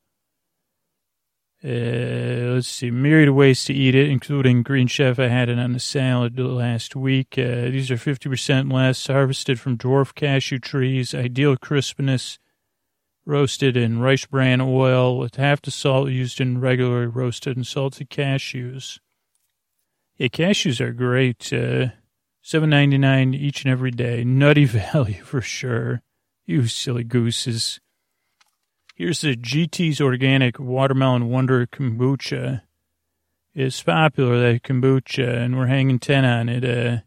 [SPEAKER 1] Uh, let's see, myriad ways to eat it, including Green Chef. I had it on a salad last week. Uh, these are 50% less, harvested from dwarf cashew trees, ideal crispness, roasted in rice bran oil with half the salt used in regularly roasted and salted cashews. Yeah, cashews are great. Uh, Seven ninety nine each and every day. Nutty value for sure. You silly gooses. Here's the GT's Organic Watermelon Wonder Kombucha. It's popular, that kombucha, and we're hanging 10 on it. Uh,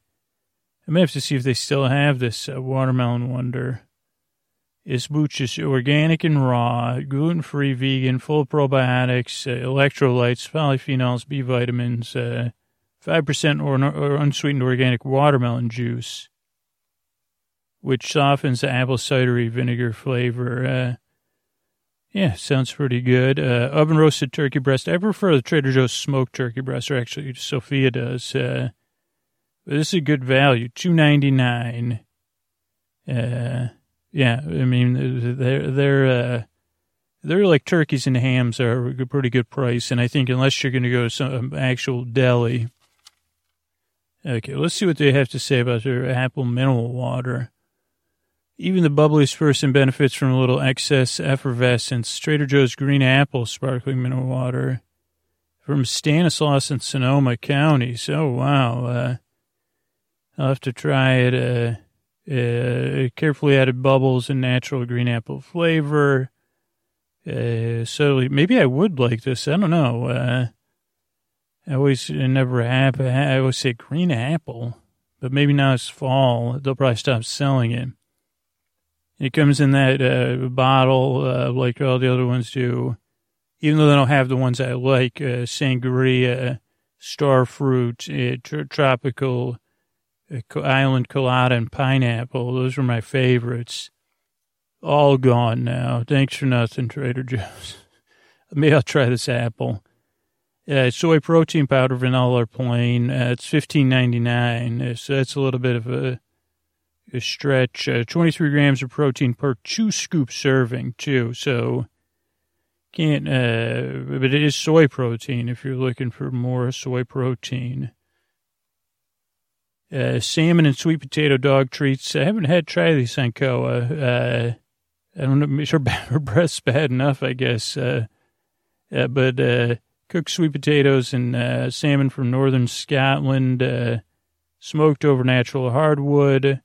[SPEAKER 1] I may have to see if they still have this uh, Watermelon Wonder. It's is organic and raw, gluten-free, vegan, full of probiotics, uh, electrolytes, polyphenols, B vitamins, uh, 5% or, or unsweetened organic watermelon juice, which softens the apple cidery vinegar flavor. Uh, yeah, sounds pretty good. Uh, oven roasted turkey breast. I prefer the Trader Joe's smoked turkey breast, or actually Sophia does. Uh, this is a good value, two ninety nine. Uh, yeah, I mean they're they're uh, they're like turkeys and hams are a pretty good price, and I think unless you're going to go to some actual deli. Okay, let's see what they have to say about their apple mineral water. Even the bubbliest person benefits from a little excess effervescence. Trader Joe's Green Apple Sparkling Mineral Water from Stanislaus in Sonoma County. So, wow. Uh, I'll have to try it. Uh, uh, carefully added bubbles and natural green apple flavor. Uh, so maybe I would like this. I don't know. Uh, I always never have. I always say green apple, but maybe now it's fall. They'll probably stop selling it. It comes in that uh, bottle uh, like all the other ones do, even though they don't have the ones I like, uh, sangria, starfruit, uh, tr- tropical uh, island colada, and pineapple. Those are my favorites. All gone now. Thanks for nothing, Trader Joe's. Maybe I'll try this apple. Uh, soy protein powder, vanilla or plain. Uh, it's fifteen ninety nine. So that's a little bit of a stretch. Uh, 23 grams of protein per two scoop serving, too. So can't, uh, but it is soy protein if you're looking for more soy protein. Uh, salmon and sweet potato dog treats. I haven't had try these on Koa. Uh, I don't know. Her, her breath's bad enough, I guess. Uh, uh, but uh, cooked sweet potatoes and uh, salmon from northern Scotland, uh, smoked over natural hardwood.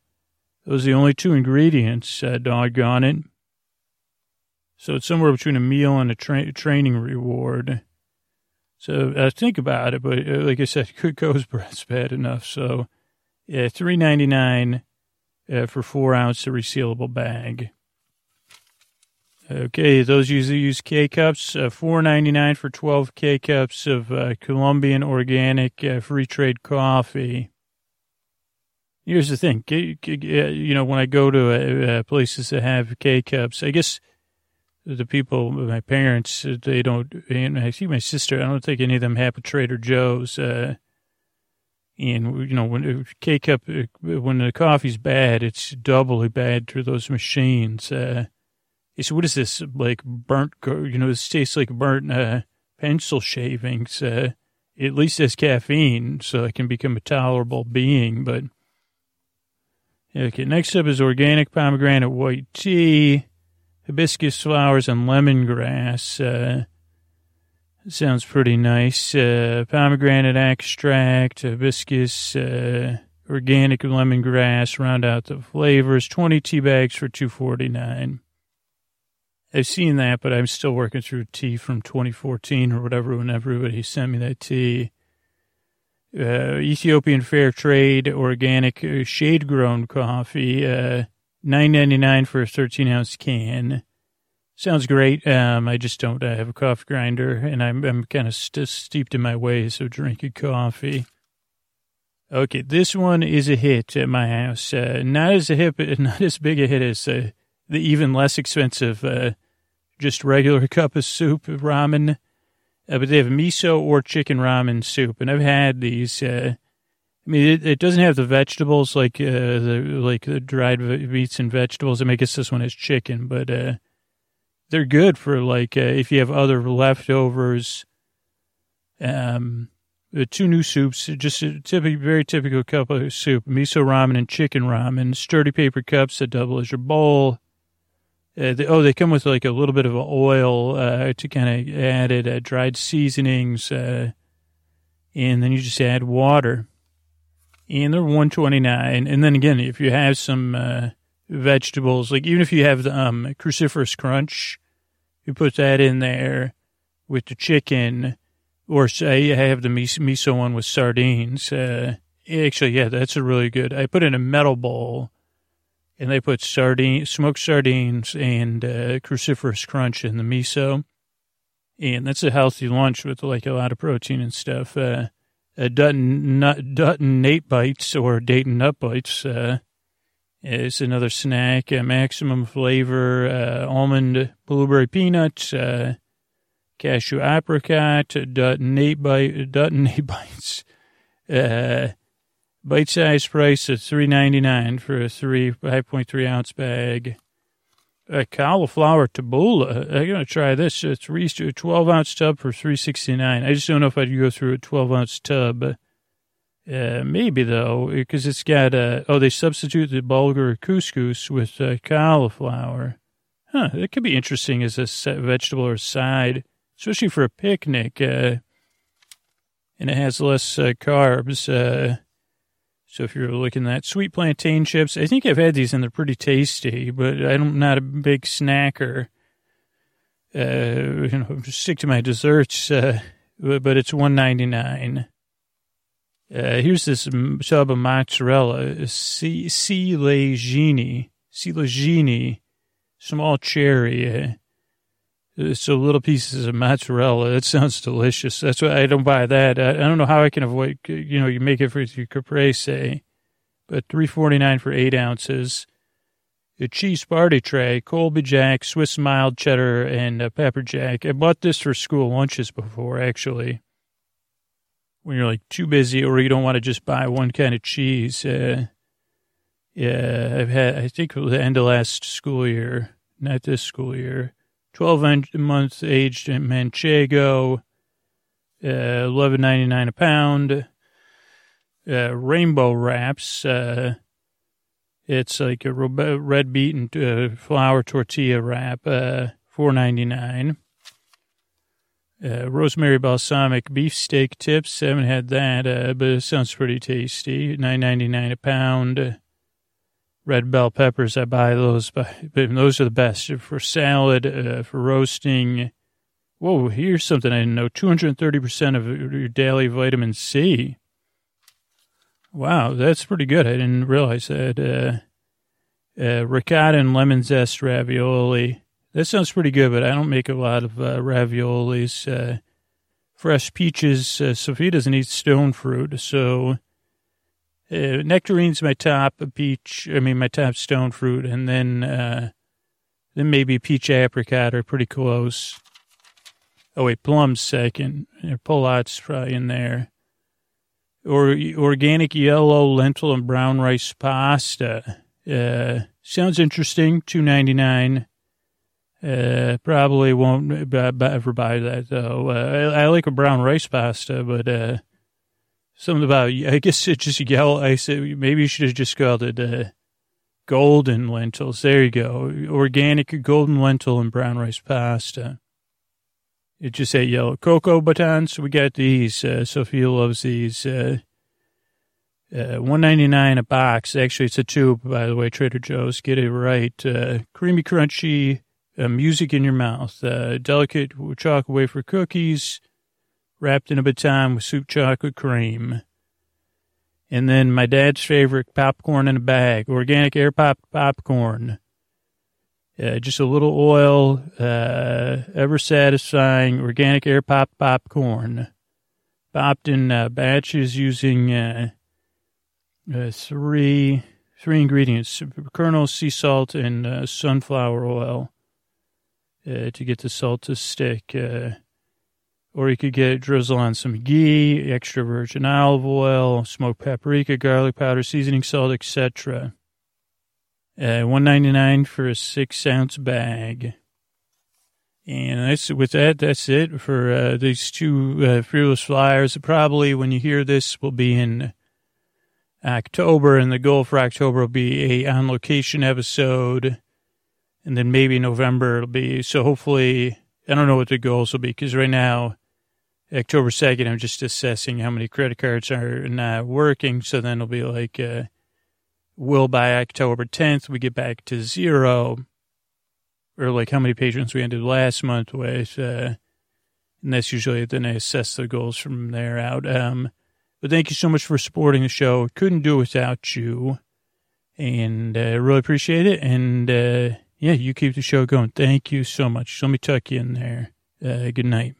[SPEAKER 1] Those are the only two ingredients, uh, doggone it. So it's somewhere between a meal and a tra- training reward. So uh, think about it, but uh, like I said, Cookco's breath's bad enough. So yeah, three ninety nine uh, for four ounce resealable bag. Okay, those usually use K cups. Uh, Four ninety nine for twelve K cups of uh, Colombian organic uh, free trade coffee. Here's the thing, you know, when I go to uh, uh, places that have K cups, I guess the people, my parents, they don't. And I see my sister. I don't think any of them have a Trader Joe's. Uh, and you know, when K cup, uh, when the coffee's bad, it's doubly bad through those machines. Uh, so what is this like burnt? You know, this tastes like burnt uh, pencil shavings. Uh, at least has caffeine, so it can become a tolerable being, but Okay, next up is organic pomegranate white tea, hibiscus flowers, and lemongrass. Uh, sounds pretty nice. Uh, pomegranate extract, hibiscus, uh, organic lemongrass, round out the flavors. 20 tea bags for 249 I've seen that, but I'm still working through tea from 2014 or whatever when everybody sent me that tea uh, Ethiopian Fair Trade organic uh, shade grown coffee, uh, nine ninety nine for a thirteen ounce can. Sounds great. Um, I just don't I have a coffee grinder, and I'm I'm kind of st- steeped in my ways of drinking coffee. Okay, this one is a hit at my house. Uh, not as a hit, not as big a hit as uh, the even less expensive, uh, just regular cup of soup ramen uh, but they have miso or chicken ramen soup, and I've had these. Uh, I mean, it, it, doesn't have the vegetables like uh, the like the dried meats and vegetables. I mean, I guess this one has chicken, but uh, they're good for like uh, if you have other leftovers. Um, two new soups, just a typical, very typical cup of soup: miso ramen and chicken ramen. Sturdy paper cups that double as your bowl. Uh, they, oh, they come with like a little bit of oil uh, to kind of add it, uh, dried seasonings, uh, and then you just add water. And they're one twenty nine. And then again, if you have some uh, vegetables, like even if you have the um, cruciferous crunch, you put that in there with the chicken, or say I have the miso, miso one with sardines. Uh, actually, yeah, that's a really good. I put in a metal bowl and they put sardine, smoked sardines and uh, cruciferous crunch in the miso. And that's a healthy lunch with like a lot of protein and stuff. Uh, a Dutton, nut, Dutton Nate Bites or Dayton Nut Bites uh, is another snack. Uh, maximum flavor, uh, almond, blueberry peanuts, uh, cashew apricot, Dutton Nate, Bite, Dutton Nate Bites. Uh, Bite size price of three ninety nine for a three five point three ounce bag. A cauliflower tabbouleh. I'm gonna try this. A three a twelve ounce tub for three sixty nine. I just don't know if I'd go through a twelve ounce tub. Uh, maybe though, because it's got uh, oh they substitute the bulgur couscous with uh, cauliflower. Huh, that could be interesting as a vegetable or side, especially for a picnic. Uh, and it has less uh, carbs. Uh, so if you're looking at sweet plantain chips, I think I've had these and they're pretty tasty, but I'm not a big snacker. Uh, you know, stick to my desserts, uh, but it's one ninety nine. Uh, here's this tub of mozzarella, Ciliegini, Ciliegini, small cherry. So little pieces of mozzarella. That sounds delicious. That's why I don't buy that. I, I don't know how I can avoid. You know, you make it for your caprese, but three forty nine for eight ounces. A cheese party tray, Colby Jack, Swiss mild cheddar, and pepper jack. I bought this for school lunches before, actually. When you're like too busy or you don't want to just buy one kind of cheese. Uh, yeah, I've had. I think it was the end of last school year, not this school year 12 months aged Manchego, uh, 11.99 a pound. Uh, rainbow wraps. Uh, it's like a red beet and uh, flour tortilla wrap, uh, four ninety nine. Uh, rosemary balsamic beef steak tips. I haven't had that, uh, but it sounds pretty tasty. Nine ninety nine a pound red bell peppers. I buy those, but those are the best for salad, uh, for roasting. Whoa, here's something I didn't know 230% of your daily vitamin C. Wow, that's pretty good. I didn't realize that. Uh, uh, ricotta and lemon zest ravioli. That sounds pretty good, but I don't make a lot of uh, raviolis. Uh, fresh peaches. Uh, Sophie doesn't eat stone fruit, so uh, nectarine's my top peach. I mean, my top stone fruit, and then uh, then maybe peach apricot are pretty close. Oh wait, plum's second. Pluot's probably in there. Or organic yellow lentil and brown rice pasta. Uh, sounds interesting. Two ninety nine. Uh, probably won't ever buy that though. Uh, I, I, like a brown rice pasta, but uh, Something about, I guess it's just yellow. I said maybe you should have just called it uh, golden lentils. There you go. Organic golden lentil and brown rice pasta. It just said yellow. Cocoa batons, we got these. Uh, Sophia loves these. Uh, uh, one ninety nine a box. Actually, it's a tube, by the way. Trader Joe's, get it right. Uh, creamy, crunchy, uh, music in your mouth. Uh, delicate chocolate wafer cookies wrapped in a baton with soup chocolate cream. And then my dad's favorite popcorn in a bag, organic air pop popcorn. Uh, just a little oil, uh, ever satisfying organic air pop popcorn. Popped in uh, batches using uh, uh, three three ingredients: kernels, sea salt, and uh, sunflower oil to get the salt to stick. Or you could get drizzle on some ghee, extra virgin olive oil, smoked paprika, garlic powder, seasoning salt, etc. Uh, One ninety nine for a six ounce bag. And that's with that. That's it for uh, these two uh, fearless flyers. Probably when you hear this, will be in October, and the goal for October will be a on location episode, and then maybe November it'll be. So hopefully, I don't know what the goals will be because right now October 2nd, I'm just assessing how many credit cards are not working. So then it'll be like, uh, will by October 10th, we get back to zero. Or like how many patrons we ended last month with. Uh, and that's usually then I assess the goals from there out. Um, but thank you so much for supporting the show. Couldn't do it without you. And I uh, really appreciate it. And uh, yeah, you keep the show going. Thank you so much. Let me tuck you in there. Uh, good night.